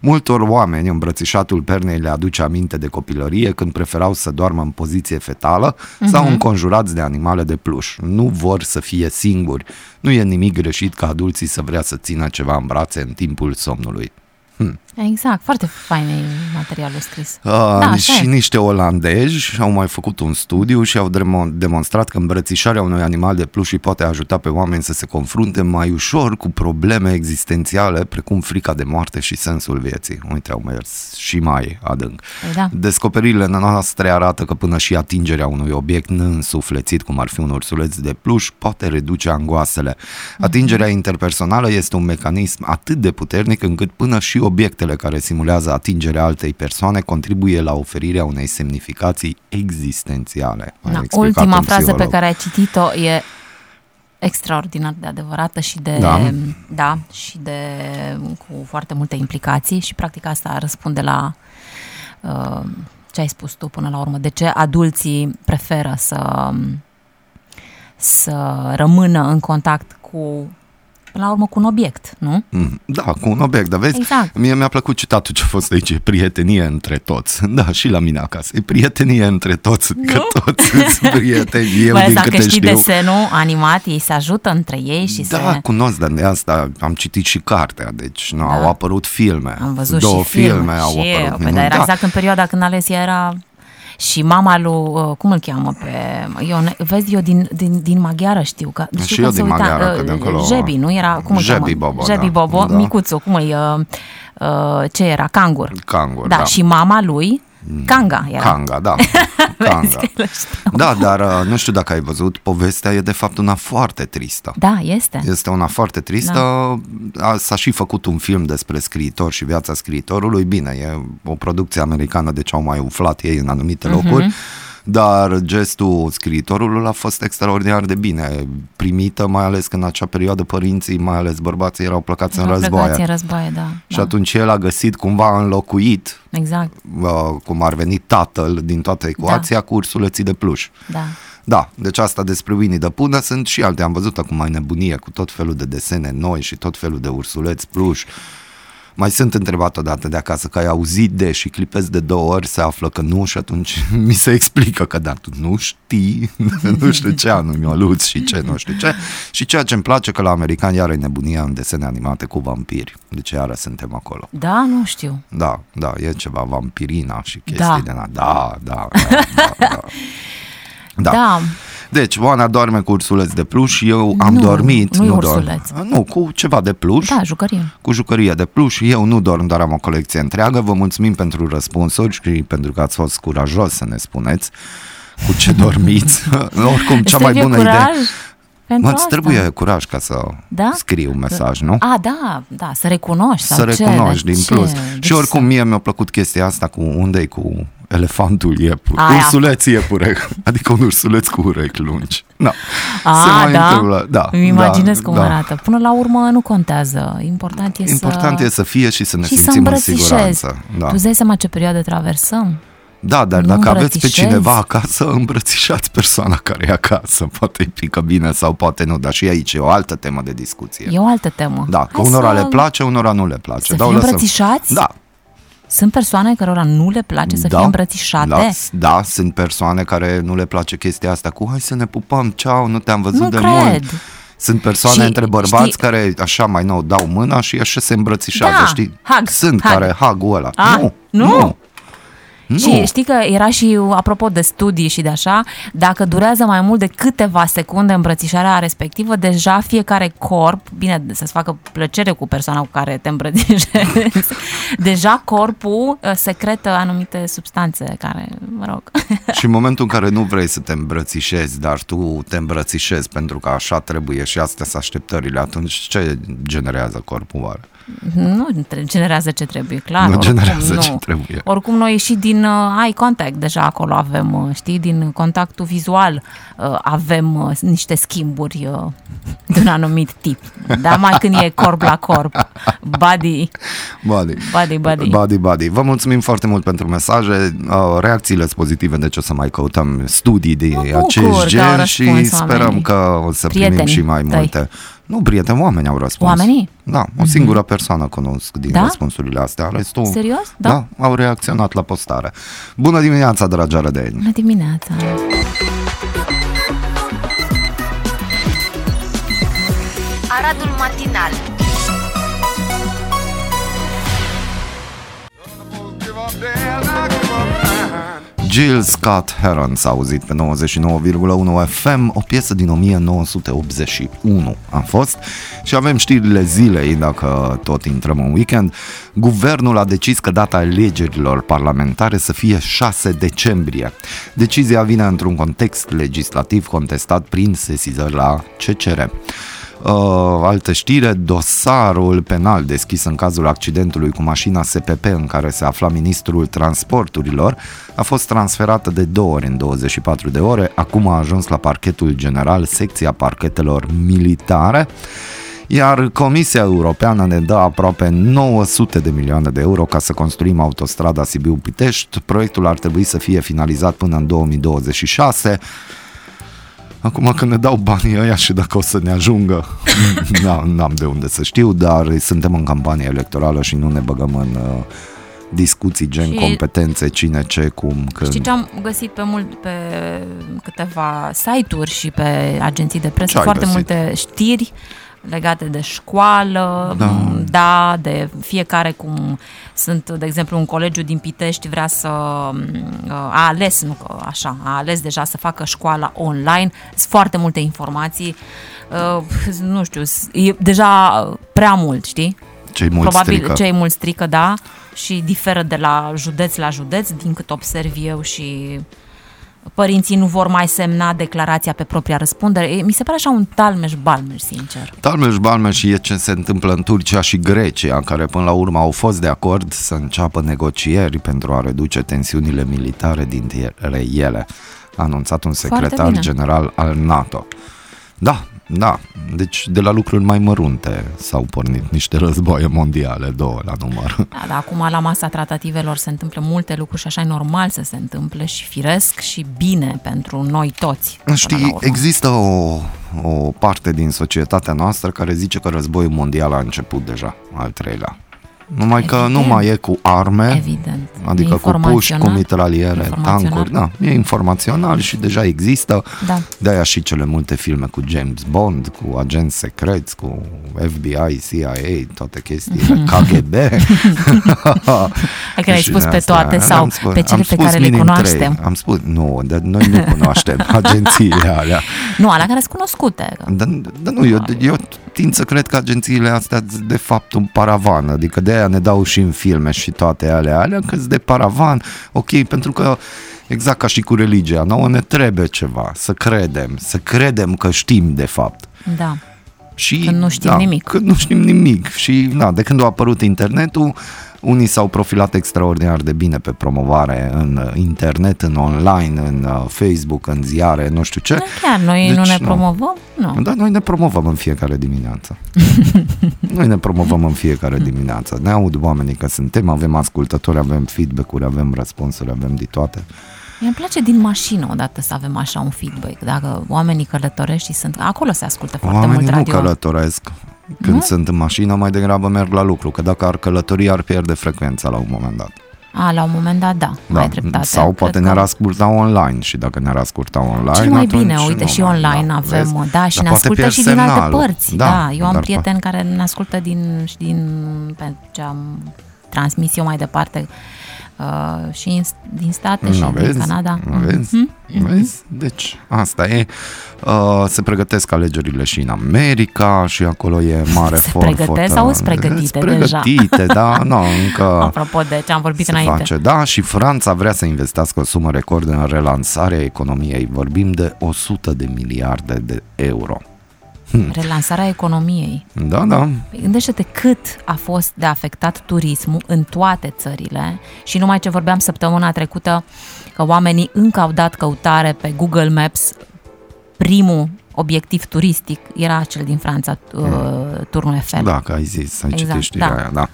Multor oameni îmbrățișatul pernei le aduce aminte de copilărie când preferau să doarmă în poziție fetală uh-huh. sau înconjurați de animale de pluș. Nu vor să fie singuri. Nu e nimic greșit ca adulții să vrea să țină ceva în brațe în timpul somnului. Hmm. Exact, foarte fain e materialul scris. Uh, da, și e. niște olandezi au mai făcut un studiu și au demonstrat că îmbrățișarea unui animal de pluș îi poate ajuta pe oameni să se confrunte mai ușor cu probleme existențiale precum frica de moarte și sensul vieții. Uite, au mers și mai adânc. Păi da. Descoperirile noastre arată că până și atingerea unui obiect neînsuflețit, cum ar fi un ursuleț de pluș, poate reduce angoasele. Atingerea interpersonală este un mecanism atât de puternic încât până și obiectele care simulează atingerea altei persoane contribuie la oferirea unei semnificații existențiale. Da, ultima frază pe care ai citit-o e extraordinar de adevărată și de, da. da, și de cu foarte multe implicații și practic asta răspunde la uh, ce ai spus tu până la urmă. De ce adulții preferă să să rămână în contact cu până la urmă cu un obiect, nu? Mm, da, cu un obiect, dar vezi, exact. mie mi-a plăcut citatul ce a fost aici, e prietenie între toți. [LAUGHS] Da, și la mine acasă, e prietenie între toți, nu? că toți sunt [LAUGHS] prieteni, eu Bă, din dacă câte știi știu. desenul animat, ei se ajută între ei și Da, se... cunosc, dar de asta am citit și cartea, deci nu, Da. au apărut filme. Am văzut Două și filme, filme au și apărut. eu, păi, dar era da. exact în perioada când Alesia era și mama lui, uh, cum îl cheamă pe, eu, vezi, eu din, din, din maghiară știu că, Și știu eu că se din uita, maghiară, uh, că de acolo- Jebi, nu era, cum îl Jebi cheamă? Bobo, Jebi da. Bobo, Da. micuțul, cum îi, uh, uh, ce era, Cangur. Cangur, da, da. și mama lui, Kanga era. Kanga, da. [LAUGHS] Vezi Kanga. că le știu. Da, dar uh, nu știu dacă ai văzut, povestea e de fapt una foarte tristă. Da, este. Este una foarte tristă. Da. S-a și făcut un film despre scriitor și viața scriitorului. Bine, e o producție americană, deci au mai umflat ei în anumite locuri. Dar gestul scriitorului a fost extraordinar de bine primită, mai ales că în acea perioadă părinții, mai ales bărbații, erau plecați în Erau războaie. plecați în războaie, da. Și da. atunci el a găsit cumva înlocuit, Exact, uh, cum ar veni tatăl din toată ecuația, cu ursuleții de pluș. da. Da, deci asta despre Winnie the Pooh, dar sunt și alte. Am văzut acum mai nebunie cu tot felul de desene noi și tot felul de ursuleți pluș. Mai sunt întrebat odată de acasă că ai auzit de și clipezi de două ori, se află că nu și atunci [LAUGHS] mi se explică că da, tu nu știi, [LAUGHS] nu știu ce anume aluț și ce, nu știu ce. Și ceea ce îmi place că la americani are nebunia în desene animate cu vampiri. Deci iară suntem acolo. Da, nu știu. Da, da, e ceva vampirina și chestii Da. de na. Da, da, da, da, da. [LAUGHS] Da. da. Deci, Oana doarme cu ursuleț de pluș, eu am Nu, dormit. nu-i nu dorm. ursuleț. Nu, cu ceva de pluș. Da, jucărie. Cu jucărie de pluș. Eu nu dorm, dar am o colecție întreagă. Vă mulțumim pentru răspunsuri și pentru că ați fost curajos să ne spuneți cu ce [LAUGHS] dormiți. Oricum, cea Îți mai trebuie bună curaj idee. Pentru Mă, îți asta. trebuie curaj ca să Da? scrii un mesaj, nu? A, da, da, să recunoști. să sau ce, recunoști de din ce? plus. Deci și oricum să- mie mi-a plăcut chestia asta cu unde cu elefantul iepure. Aia. Ursuleț iepure. [LAUGHS] Adică un ursuleț cu urechi lungi. Da. A, Se mai da? întâmplă. Da. Îmi imaginez da, cum da. arată. Până la urmă nu contează. Important e Important să... e să fie și să ne și să simțim în îmbrățișezi. siguranță. Da. Tu îți dai seama ce perioadă traversăm? da, dar nu dacă aveți pe îmbrățișezi. cineva acasă, îmbrățișați persoana care e acasă. Poate îi pică bine sau poate nu, dar și aici e o altă temă de discuție. E o altă temă. Da, că Hai unora să... le place, unora nu le place. Să Dar o fie lăsăm. îmbrățișați? Da, Sunt persoane cărora nu le place să da, fie îmbrățișate? Da, da, sunt persoane care nu le place chestia asta cu hai să ne pupăm, ceau, nu te-am văzut Nu de cred. mult. Sunt persoane Și între bărbați știi- care așa mai nou dau mâna și așa se îmbrățișează, Da, știi? hug, Sunt hug. care hug-ul ăla. A, nu, nu? nu. Nu. Și știi că era și, apropo de studii și de așa, dacă durează mai mult de câteva secunde îmbrățișarea respectivă, deja fiecare corp, bine, să-ți facă plăcere cu persoana cu care te îmbrățișezi, [LAUGHS] deja corpul uh, secretă anumite substanțe care, mă rog... Și în momentul în care nu vrei să te îmbrățișezi, dar tu te îmbrățișezi pentru că așa trebuie și astea sunt așteptările, atunci ce generează corpul oare? Nu generează ce trebuie, clar. Nu oricum, generează nu. ce trebuie. Oricum noi și din uh, eye contact, deja acolo avem, uh, știi, din contactul vizual uh, avem uh, niște schimburi uh, de un anumit tip. Dar mai când e corp la corp, body, Body. body, body. Body, body. Vă mulțumim foarte mult pentru mesaje. Uh, Reacțiile sunt pozitive, deci o să mai căutăm studii de Mă bucur acest că au gen răspuns și sperăm oamenii. că o să primim Prietenii și mai tăi. Multe. Nu, prieteni, oameni au răspuns. Oamenii? Da, o singură persoană cunosc din Da? răspunsurile astea. Restul, Serios? Da. Da. da, au reacționat la postare. Bună dimineața, dragi arădeni! Bună dimineața! Aradul Matinal Jill Scott Heron s-a auzit pe 99,1 FM, o piesă din 1981 a fost și avem știrile zilei, dacă tot intrăm în weekend. Guvernul a decis că data alegerilor parlamentare să fie 6 decembrie. Decizia vine într-un context legislativ contestat prin sesizări la CCR. Uh, altă știre, dosarul penal deschis în cazul accidentului cu mașina SPP în care se afla ministrul transporturilor a fost transferată de două ori în 24 de ore, acum a ajuns la parchetul general, secția parchetelor militare iar Comisia Europeană ne dă aproape 900 de milioane de euro ca să construim autostrada Sibiu-Pitești. Proiectul ar trebui să fie finalizat până în 2026. Acum când ne dau banii ăia și dacă o să ne ajungă, [LAUGHS] n-am, n-am de unde să știu, dar suntem în campanie electorală și nu ne băgăm în uh, discuții gen Și- competențe, cine, ce, cum, când. Știi ce am găsit pe, mult, pe câteva site-uri și pe agenții de presă Ce ai foarte găsit? multe știri legate de școală, Da. da. da, de fiecare cum sunt, de exemplu, un colegiu din Pitești vrea să a ales, nu că așa, a ales deja să facă școala online. Sunt foarte multe informații. Uh, nu știu, e deja prea mult, știi? Cei mulți Probabil strică. cei mulți strică, da, și diferă de la județ la județ, din cât observ eu și părinții nu vor mai semna declarația pe propria răspundere. E, Mi se pare așa un talmeș-balmeș, sincer. Talmeș Balmeș e ce se întâmplă în Turcia și Grecia, care până la urmă au fost de acord să înceapă negocieri pentru a reduce tensiunile militare dintre ele, a anunțat un secretar bine. general al NATO. Da, da, deci de la lucruri mai mărunte s-au pornit niște războaie mondiale, două la număr. Da, dar acum la masa tratativelor se întâmplă multe lucruri și așa e normal să se întâmple și firesc și bine pentru noi toți. până la Știi, urmă. există o, o parte din societatea noastră care zice că războiul mondial a început deja, al treilea. Numai că nu Evident. mai e cu arme, Evident. Adică E cu puși, cu informațional. mitraliere, Informațional. tancuri, da, e informațional și deja există. Da. De-aia și cele multe filme cu James Bond, cu agenți secreți, cu FBI, CIA, toate chestiile, [LAUGHS] KGB. Hai că le-ai Și spus din pe astea. toate sau Am spus- pe cele am pe spus care le minim cunoaștem. Trei. Am spus, nu, dar noi nu cunoaștem [LAUGHS] agențiile alea. Nu, alea care sunt cunoscute. Dar, dar nu, eu, eu tind să cred că agențiile astea sunt de fapt un paravan, adică de aia ne dau și în filme și toate alea, alea că de paravan, ok, pentru că exact ca și cu religia, nouă ne trebuie ceva, să credem, să credem că știm de fapt. Da. Și, Când nu știm da, nimic. Când nu știm nimic. Și na, de când a apărut internetul, unii s-au profilat extraordinar de bine pe promovare în uh, internet, în online, în uh, Facebook, în ziare, nu știu ce. Da, chiar, noi Deci nu ne nu. promovăm? Nu. Da, noi ne promovăm în fiecare dimineață. [LAUGHS] noi ne promovăm în fiecare dimineață. Ne aud oamenii că suntem, avem ascultători, avem feedback-uri, avem răspunsuri, avem de toate. Mi-mi place din mașină odată să avem așa un feedback. Dacă oamenii călătoresc și sunt... Acolo se ascultă foarte Oamenii mult nu radio. călătoresc. Când Nu? sunt în mașină, mai degrabă merg la lucru, că dacă ar călători, ar pierde frecvența la un moment dat. A, la un moment dat, da, Da. ai dreptate. Sau Cred poate că ne-ar asculta online și dacă ne-ar asculta online Cel mai atunci bine, uite, nu și mai- online da, avem, vezi? da, și Dar ne poate ascultă pierzi și din alte semnalul. părți. Da, eu am dar prieteni care ne ascultă din, și din pe ce am transmis eu mai departe uh, și în, din state și Nu din vezi? Canada. Nu vezi? Mhm. Vezi? Deci, asta e. Uh, se pregătesc alegerile și în America și acolo e mare Se forfot. pregătesc sau sunt pregătite Sunt deja? pregătite, da, nu, încă [LAUGHS] Apropo de ce am vorbit se înainte. face. Da, și Franța vrea să investească o sumă record în relansarea economiei. Vorbim de 100 de miliarde de euro. Relansarea economiei. Da, da. Păi Gândește-te cât a fost de afectat turismul în toate țările și numai ce vorbeam săptămâna trecută că oamenii încă au dat căutare pe Google Maps primul obiectiv turistic era cel din Franța, uh, Turnul Eiffel. Da, că ai zis, ai Exact, citit știrea da. aia, da.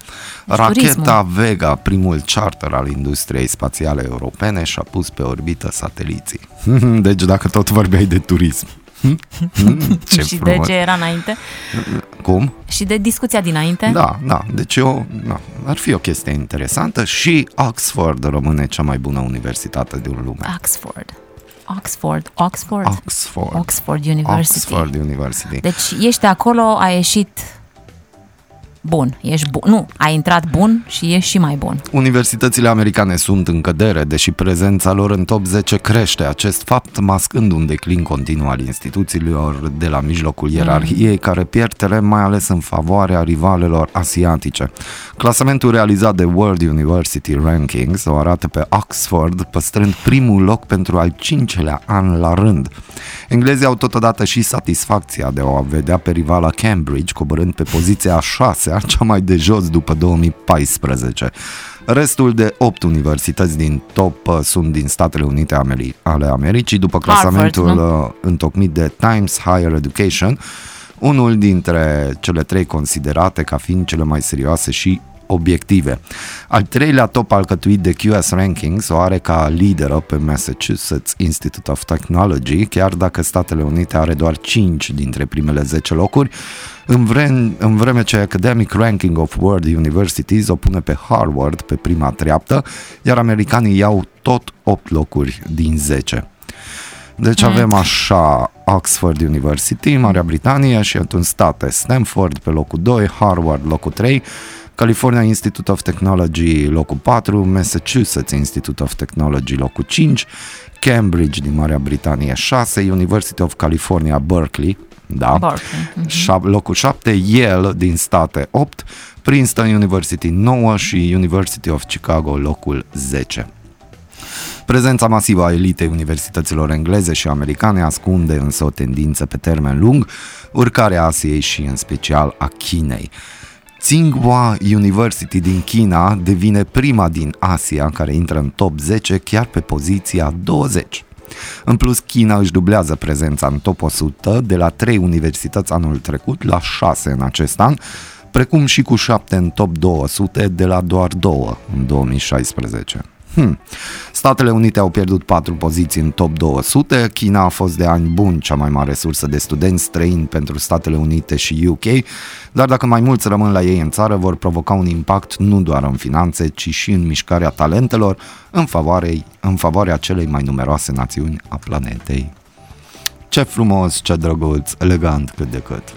Deci Racheta turismul. Vega, primul charter al industriei spațiale europene, și-a pus pe orbită sateliții. [LAUGHS] Deci dacă tot vorbeai de turism. [LAUGHS] Ce și frumos. de ce era înainte? Cum? Și de discuția dinainte? Da, da. Deci eu, da, ar fi o chestie interesantă și Oxford rămâne cea mai bună universitate din lume. Oxford. Oxford. Oxford. Oxford. Oxford University. Oxford University. Deci ești acolo, ai ieșit bun, ești bun. Nu, ai intrat bun și ești și mai bun. Universitățile americane sunt în cădere, deși prezența lor în top 10 crește. Acest fapt mascând un declin continuu al instituțiilor de la mijlocul ierarhiei, care pierd teren mai ales în favoarea rivalelor asiatice. Clasamentul realizat de World University Rankings o arată pe Oxford păstrând primul loc pentru al cincelea an la rând. Englezii au totodată și satisfacția de a vedea pe rivala Cambridge coborând pe poziția a șasea, cea mai de jos după 2014. Restul de 8 universități din top uh, sunt din Statele Unite Ameri- ale Americii, după clasamentul Harvard, uh, întocmit de Times Higher Education, unul dintre cele trei considerate ca fiind cele mai serioase și obiective. Al treilea top alcătuit de QS Rankings o are ca lideră pe Massachusetts Institute of Technology, chiar dacă Statele Unite are doar 5 dintre primele 10 locuri, în, vreme, în vreme ce Academic Ranking of World Universities o pune pe Harvard pe prima treaptă, iar americanii iau tot 8 locuri din 10. Deci avem așa Oxford University, Marea Britanie și atunci state Stanford pe locul 2, Harvard locul 3, California Institute of Technology locul 4, Massachusetts Institute of Technology locul 5, Cambridge din Marea Britanie 6, University of California Berkeley, da, Berkeley. șap- locul 7, Yale din state 8, Princeton University 9 și University of Chicago locul 10. Prezența masivă a elitei universităților engleze și americane ascunde însă o tendință pe termen lung, urcarea Asiei și în special a Chinei. Tsinghua University din China devine prima din Asia care intră în top 10 chiar pe poziția 20. În plus, China își dublează prezența în top 100 de la 3 universități anul trecut la 6 în acest an, precum și cu 7 în top 200 de la doar 2 în 2016. Hmm. Statele Unite au pierdut 4 poziții în top 200, China a fost de ani buni cea mai mare sursă de studenți străini pentru Statele Unite și UK, dar dacă mai mulți rămân la ei în țară, vor provoca un impact nu doar în finanțe, ci și în mișcarea talentelor în, favoare, în favoarea celei mai numeroase națiuni a planetei. Ce frumos, ce drăguț, elegant cât de cât.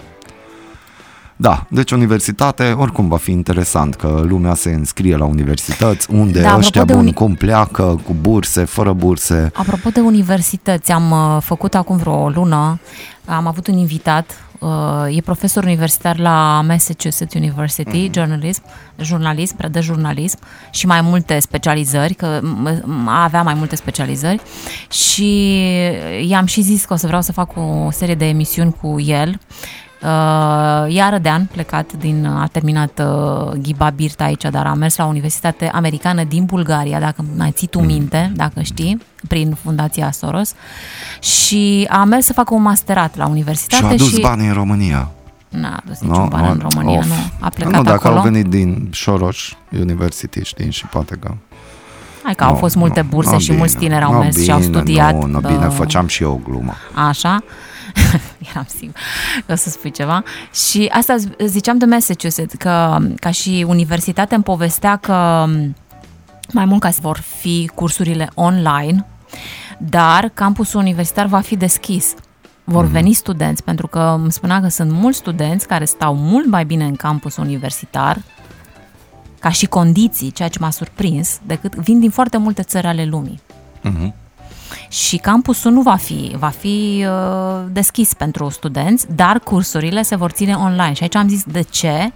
Da, deci universitate, oricum va fi interesant că lumea se înscrie la universități, unde Da, da, apropo ăștia de buni uni- cum pleacă, cu burse, fără burse. Apropo de universități, am uh, făcut acum vreo lună, am avut un invitat, uh, e profesor universitar la Massachusetts University, journalism, jurnalism, predă jurnalism și mai multe specializări, că m- m- avea mai multe specializări și i-am și zis că o să vreau să fac o serie de emisiuni cu el. Uh, e arădean, plecat din, a terminat uh, Ghiba Birta aici, dar a mers la o universitate americană din Bulgaria, dacă mai ții tu minte, dacă știi, prin Fundația Soros și a mers să facă un masterat la Și universitate a adus și bani în România. n-a adus niciun ban în România, of. nu. A plecat nu, dacă acolo. au venit din Soros University, știi, și poate că... Hai că au Nu, fost multe nu, burse nu și bine, mulți tineri au nu mers și au bine, studiat. Nu, nu bine, uh, făceam și eu o glumă. Așa. [LAUGHS] Eram sigur că o să spui ceva. Și asta z- ziceam de Massachusetts, că ca și universitate îmi povestea că mai mult ca să vor fi cursurile online, dar campusul universitar va fi deschis. Vor veni studenți, pentru că îmi spunea că sunt mulți studenți care stau mult mai bine în campus universitar ca și condiții, ceea ce m-a surprins, decât vin din foarte multe țări ale lumii. Mhm. Și campusul nu va fi, va fi uh, deschis pentru studenți, dar cursurile se vor ține online. Și aici am zis de ce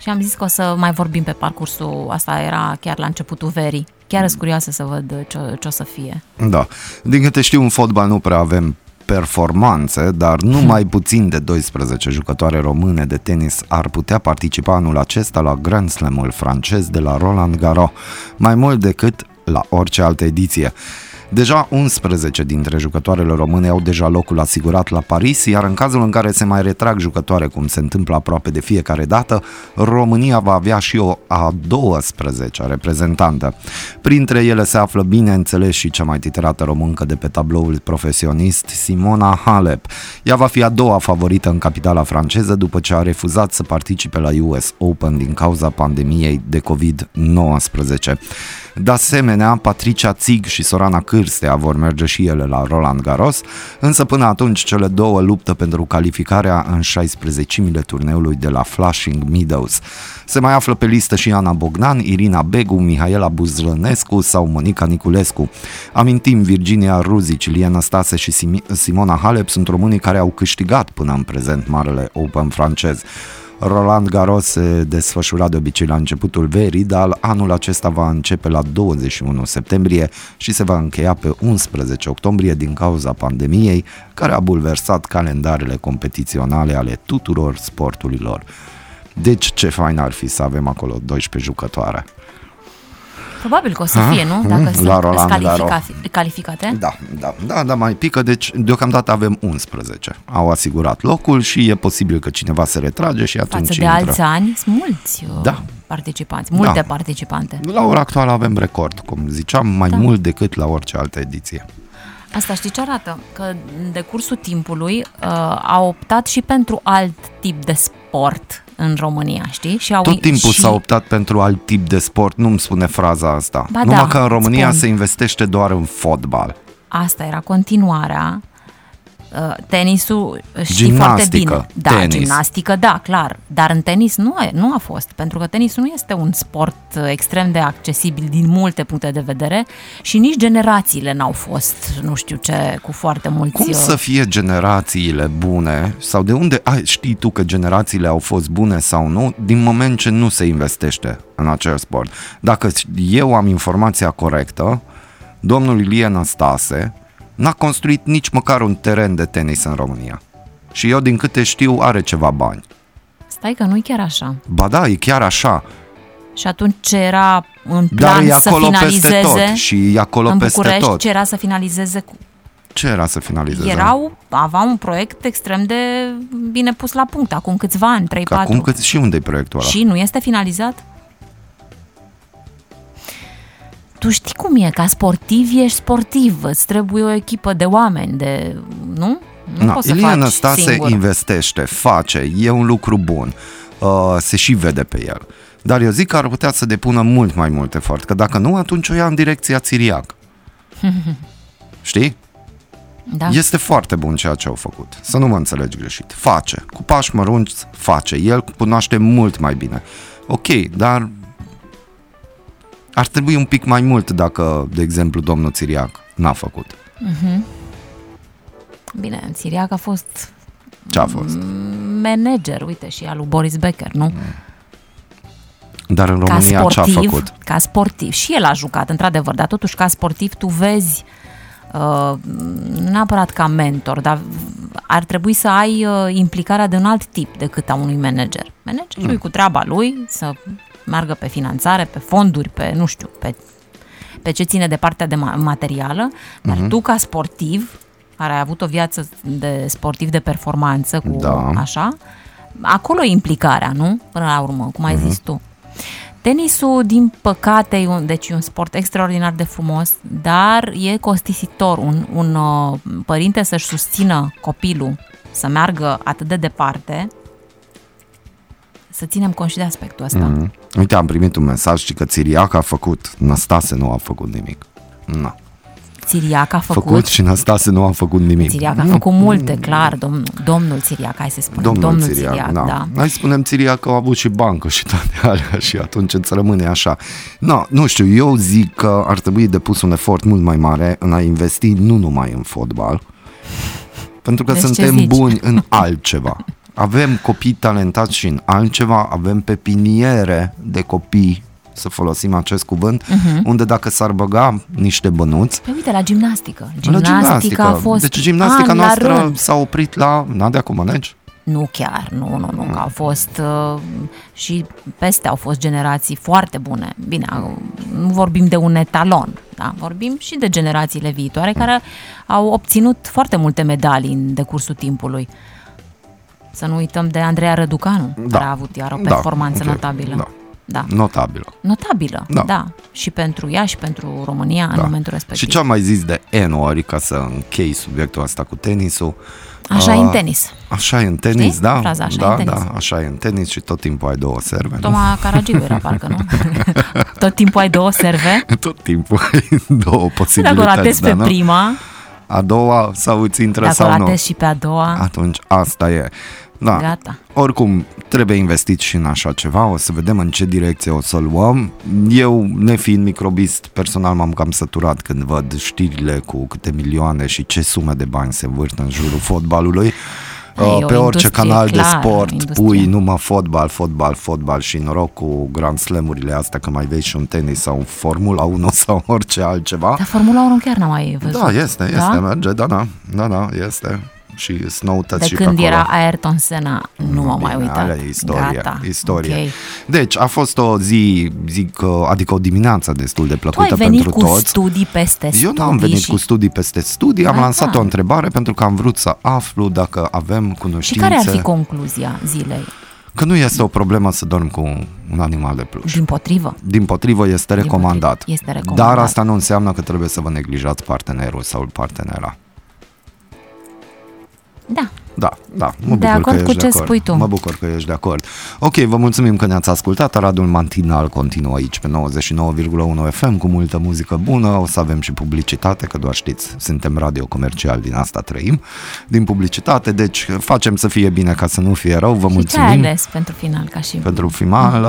și am zis că o să mai vorbim pe parcursul, asta era chiar la începutul verii. Chiar sunt curioasă să văd ce, ce o să fie. Da. Din câte știu, în fotbal nu prea avem performanțe, dar nu mai puțin de 12 jucătoare române de tenis ar putea participa anul acesta la Grand Slam-ul francez de la Roland Garros, mai mult decât la orice altă ediție. Deja 11 dintre jucătoarele române au deja locul asigurat la Paris, iar în cazul în care se mai retrag jucătoare, cum se întâmplă aproape de fiecare dată, România va avea și o a 12 reprezentantă. Printre ele se află, bineînțeles, și cea mai titerată româncă de pe tabloul profesionist, Simona Halep. Ea va fi a doua favorită în capitala franceză după ce a refuzat să participe la US Open din cauza pandemiei de COVID-19. De asemenea, Patricia Țig și Sorana Cârstea vor merge și ele la Roland Garros, însă până atunci cele două luptă pentru calificarea în 16-mile turneului de la Flushing Meadows. Se mai află pe listă și Ana Bogdan, Irina Begu, Mihaela Buzlănescu sau Monica Niculescu. Amintim, Virginia Ruzici, Liana Stase și Simona Halep sunt românii care au câștigat până în prezent Marele Open francez. Roland Garros se desfășura de obicei la începutul verii, dar anul acesta va începe la 21 septembrie și se va încheia pe 11 octombrie din cauza pandemiei, care a bulversat calendarele competiționale ale tuturor sporturilor. Deci ce fain ar fi să avem acolo 12 jucătoare. Probabil că o să fie, nu? Dacă la sunt Roland califica- calificate. Da, da, da, da, mai pică, deci deocamdată avem 11. Au asigurat locul și e posibil că cineva se retrage și atunci Față de intră. alți ani, sunt mulți uh, Da. participanți, multe Da. participante. La ora actuală avem record, cum ziceam, mai Da. mult decât la orice altă ediție. Asta știi ce arată? Că în decursul timpului uh, a optat și pentru alt tip de sport în România, știi? Și au Tot timpul și... s-a optat pentru alt tip de sport, nu-mi spune fraza asta. Ba Numai da, că în România spun. se investește doar în fotbal. Asta era continuarea. Uh, Tenisul știi Gimnastică, foarte bine. Da, tenis. gimnastică, da, clar. Dar în tenis nu a, nu a fost, pentru că tenisul nu este un sport uh, extrem de accesibil din multe puncte de vedere și nici generațiile n-au fost, nu știu ce, cu foarte mulți... Cum uh, să fie generațiile bune sau de unde ai, știi tu că generațiile au fost bune sau nu din moment ce nu se investește în acel sport? Dacă eu am informația corectă, domnul Ilie Năstase n-a construit nici măcar un teren de tenis în România. Și eu, din câte știu, are ceva bani. Stai că nu-i chiar așa. Ba da, e chiar așa, Și atunci ce era în dar plan e să acolo finalizeze peste tot și e acolo în peste București, tot. ce era să finalizeze cu... Ce era să finalizeze? Erau, aveau un proiect extrem de bine pus la punct, acum câțiva ani, 3-4. Că acum cât, și unde e proiectul ăla? Și nu este finalizat? Tu știi cum e, ca sportiv ești sportiv, îți trebuie o echipă de oameni, de... nu? Nu Na, poți să Ilie faci Năstase singur. investește, face, e un lucru bun, uh, se și vede pe el. Dar eu zic că ar putea să depună mult mai mult efort, că dacă nu, atunci o ia în direcția țiriac. [LAUGHS] Știi? da? Este foarte bun ceea ce au făcut. Să nu mă înțelegi greșit. Face. Cu pași mărunți, face. El cunoaște mult mai bine. Ok, dar ar trebui un pic mai mult dacă, de exemplu, domnul Țiriac n-a făcut. Bine, în Siriac a fost Ce a fost? manager, uite, și al lui Boris Becker, nu? Dar în ca România ce a sportiv, făcut? ca sportiv. Și el a jucat, într-adevăr, dar totuși ca sportiv tu vezi uh, nu neapărat ca mentor, dar ar trebui să ai uh, implicarea de un alt tip decât a unui manager. Managerul mm. cu treaba lui să meargă pe finanțare, pe fonduri, pe, nu știu, pe, pe ce ține de partea de ma- materială, dar Mhm. tu ca sportiv, care ai avut o viață de sportiv de performanță cu Da. așa, acolo e implicarea, nu? Până la urmă, cum ai Mhm. zis tu. Tenisul, din păcate, e un, deci e un sport extraordinar de frumos, dar e costisitor. Un, un uh, părinte să-și susțină copilul să meargă atât de departe, să ținem cont și de aspectul ăsta. Mm. Mm. Uite, am primit un mesaj și că Țiriac a făcut, Năstase nu a făcut nimic. Na. Țiriac a făcut, făcut și Năstase nu a făcut nimic. Țiriac a făcut multe, clar, domn, domnul Țiriac, hai să spunem, Domnul, domnul Țiriac, Țiriac, da. da. Hai să spunem Țiriac că au avut și bancă și toate [LAUGHS] alea și atunci îți rămâne așa. No, nu știu, eu zic că ar trebui depus un efort mult mai mare în a investi nu numai în fotbal, pentru că Deci ce suntem zici? buni în [LAUGHS] altceva. Avem copii talentați și în altceva, avem pepiniere de copii să folosim acest cuvânt, Mhm. unde dacă s-ar băga niște bănuți, Păi uite, la gimnastică. la Gimnastica, gimnastică. a fost deci gimnastica an la noastră rând. s-a oprit la Nadia Comăneci. Nu chiar, nu, nu, nu, că au fost uh, și peste au fost generații foarte bune. Bine, au- nu vorbim de un etalon, da? vorbim și de generațiile viitoare care au obținut foarte multe medalii în decursul timpului. Să nu uităm de Andreea Răducanu, Da. care a avut iar o Da, performanță ok, notabilă. da. da. Notabilă. Notabilă, Da. da. da. Și pentru ea și pentru România în momentul respectiv. Și ce am mai zis de N ori, ca să închei subiectul ăsta cu tenisul. Așa e uh, în tenis. Așa e în tenis, Știi? da? Fraza, așa e da, în tenis. da, așa e în tenis și tot timpul ai două serve. nu? Toma Caragiu era parcă, nu? [LAUGHS] Tot timpul ai două serve. Tot timpul ai două Dacă o posibilități, ratezi da, pe nu? prima, A doua sau îți intră dacă o sau nu. ratezi și pe a doua, Atunci asta e. Da. Gata. Oricum, trebuie investit și în așa ceva, o să vedem în ce direcție o să luăm. Eu, nefiind microbist, personal m-am cam săturat când văd știrile cu câte milioane și ce sume de bani se învârt în jurul fotbalului. E Uh, o Pe orice industrie, canal de clar, sport industrie. pui numai fotbal, fotbal, fotbal și noroc cu Grand Slam-urile astea că mai vezi și un tenis sau un Formula 1 [LAUGHS] sau orice altceva. dar Formula 1 chiar n-am mai văzut. Da, este, este, Da? merge, da, da, da, da, este. Și snowtăți De și când pe acolo. era Ayrton Senna, nu m-am mai Bine, uitat. alea e istorie, Gata, istorie. ok. Deci, a fost o zi, zic, uh, adică o dimineață destul de Tu ai plăcută venit pentru cu toți. studii peste studii Eu nu am venit și... cu studii peste studii, am Aha. lansat o întrebare pentru că am vrut să aflu dacă avem Și cunoștințe. care ar fi concluzia zilei? Că nu este o problemă să dormi cu un animal de pluș. Din potrivă. Din potrivă, este Din recomandat. potrivă, este recomandat. Dar asta nu înseamnă că trebuie să vă neglijați partenerul sau partenera. Da. Da, da, mă De bucur acord că cu ești ce de acord. spui tu. Mă bucur că ești de acord. Ok, vă mulțumim că ne-ați ascultat. Aradul Matinal continuă aici pe 99,1 FM cu multă muzică bună. O să avem și publicitate, că doar știți, suntem radio comercial, din asta trăim. Din publicitate, deci facem să fie bine ca să nu fie rău. Vă Și ce ai mulțumim ales pentru final, ca și pentru final.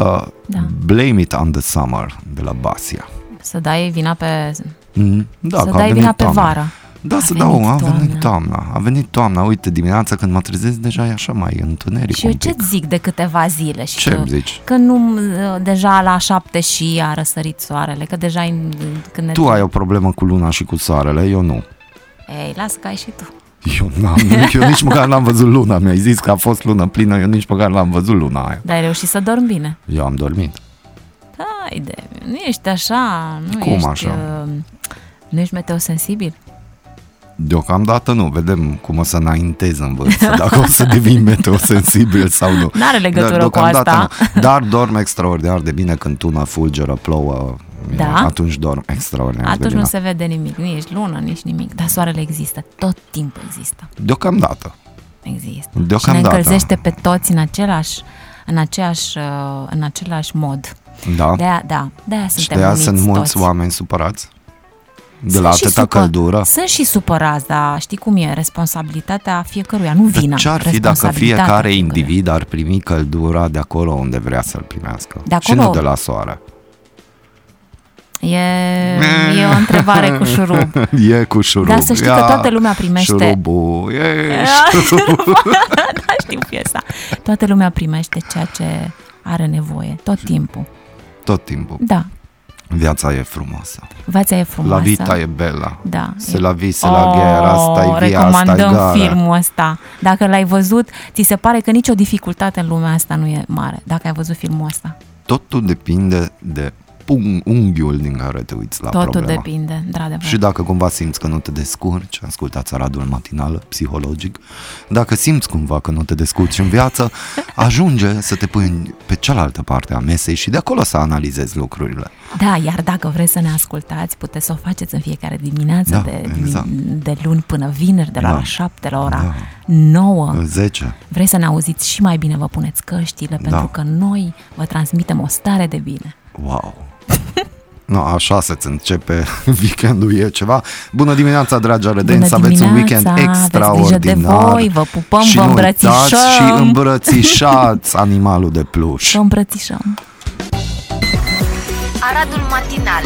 Da. Blame it on the summer de la Basia. să dai vina pe... Mm, da, să că a dai venit vina pe toamna. vară. Da, A să venit dau, a venit toamna. toamna. A venit toamna. Uite, dimineața când mă trezesc, deja e așa mai întuneric Și eu un ce pic. zic de câteva zile? Și Ce că, îmi zici? Că nu, deja la șapte și a răsărit soarele, că deja când ne... Tu ai o problemă cu luna și cu soarele, eu nu. Ei, las că ai și tu. Eu, n-am, eu nici măcar n-am [LAUGHS] văzut luna. Mi-ai zis că a fost lună plină, eu nici măcar n-am văzut luna aia. Dar ai reușit să dormi bine. Eu am dormit. Hai de, nu ești așa, nu Cum ești... așa? Uh, nu ești meteosensibil? Deocamdată nu, vedem cum o să înaintez în vârstă, dacă o să devin meteosensibil sau nu. N-are legătură Dar cu deocamdată asta. Nu. Dar dorm extraordinar de bine când tună, fulgeră, plouă. Da? Atunci dorm extraordinar de Atunci bine. nu se vede nimic, nu ești lună, nici nimic. Dar soarele există, tot timpul există. Deocamdată. Există. Deocamdată. Și ne încălzește pe toți în același, în aceeași, uh, în același mod. Da. De-aia, da, de-aia și suntem de aia uniți sunt mulți toți. oameni supărați. De Sunt la și atâta supăr- căldură. Sunt și supărați, dar știi cum e, responsabilitatea fiecăruia, nu vina. Dar ce ar fi dacă responsabilitatea fiecare fiecăruia. individ ar primi căldura de acolo unde vrea să-l primească? De Și acolo- nu de la soare. E, e o întrebare cu șurub. [LAUGHS] E cu șurub. Dar să știi că Ia, toată lumea primește- Șurubul, e Ia, șurubul. [LAUGHS] da, știu piesa. Toată lumea primește ceea ce are nevoie, tot timpul. Tot timpul. Da, Viața e frumoasă. viața e frumoasă. La vita e bella. Da. Se la vi, se la ghera, asta e via, asta e recomandăm gara. filmul ăsta. Dacă l-ai văzut, ți se pare că nicio dificultate în lumea asta nu e mare. Dacă ai văzut filmul ăsta. Totul depinde de pung- unghiul din care te uiți la Totul problema. depinde, într-adevăr. Și dacă cumva simți că nu te descurci, ascultați Aradul Matinal, psihologic. Dacă simți cumva că nu te descurci în viață, [LAUGHS] ajunge să te pui în- pe cealaltă parte a mesei și de acolo să analizezi lucrurile. Da, iar dacă vreți să ne ascultați, puteți să o faceți în fiecare dimineață, Da, de, exact. de luni până vineri, de la Da. ora 7 la ora Da. 9. 10. Vreți să ne auziți și mai bine, vă puneți căștile, Da. pentru că noi vă transmitem o stare de bine. Wow! [LAUGHS] No, așa se începe [LAUGHS] weekendul, e ceva. Bună dimineața, dragi arădenți, Bună să aveți un weekend dimineața, aveți extraordinar. grijă de voi, vă pupăm, și vă nu uitați îmbrățișăm. și îmbrățișați [LAUGHS] animalul de pluș. Să îmbrățișăm. Aradul matinal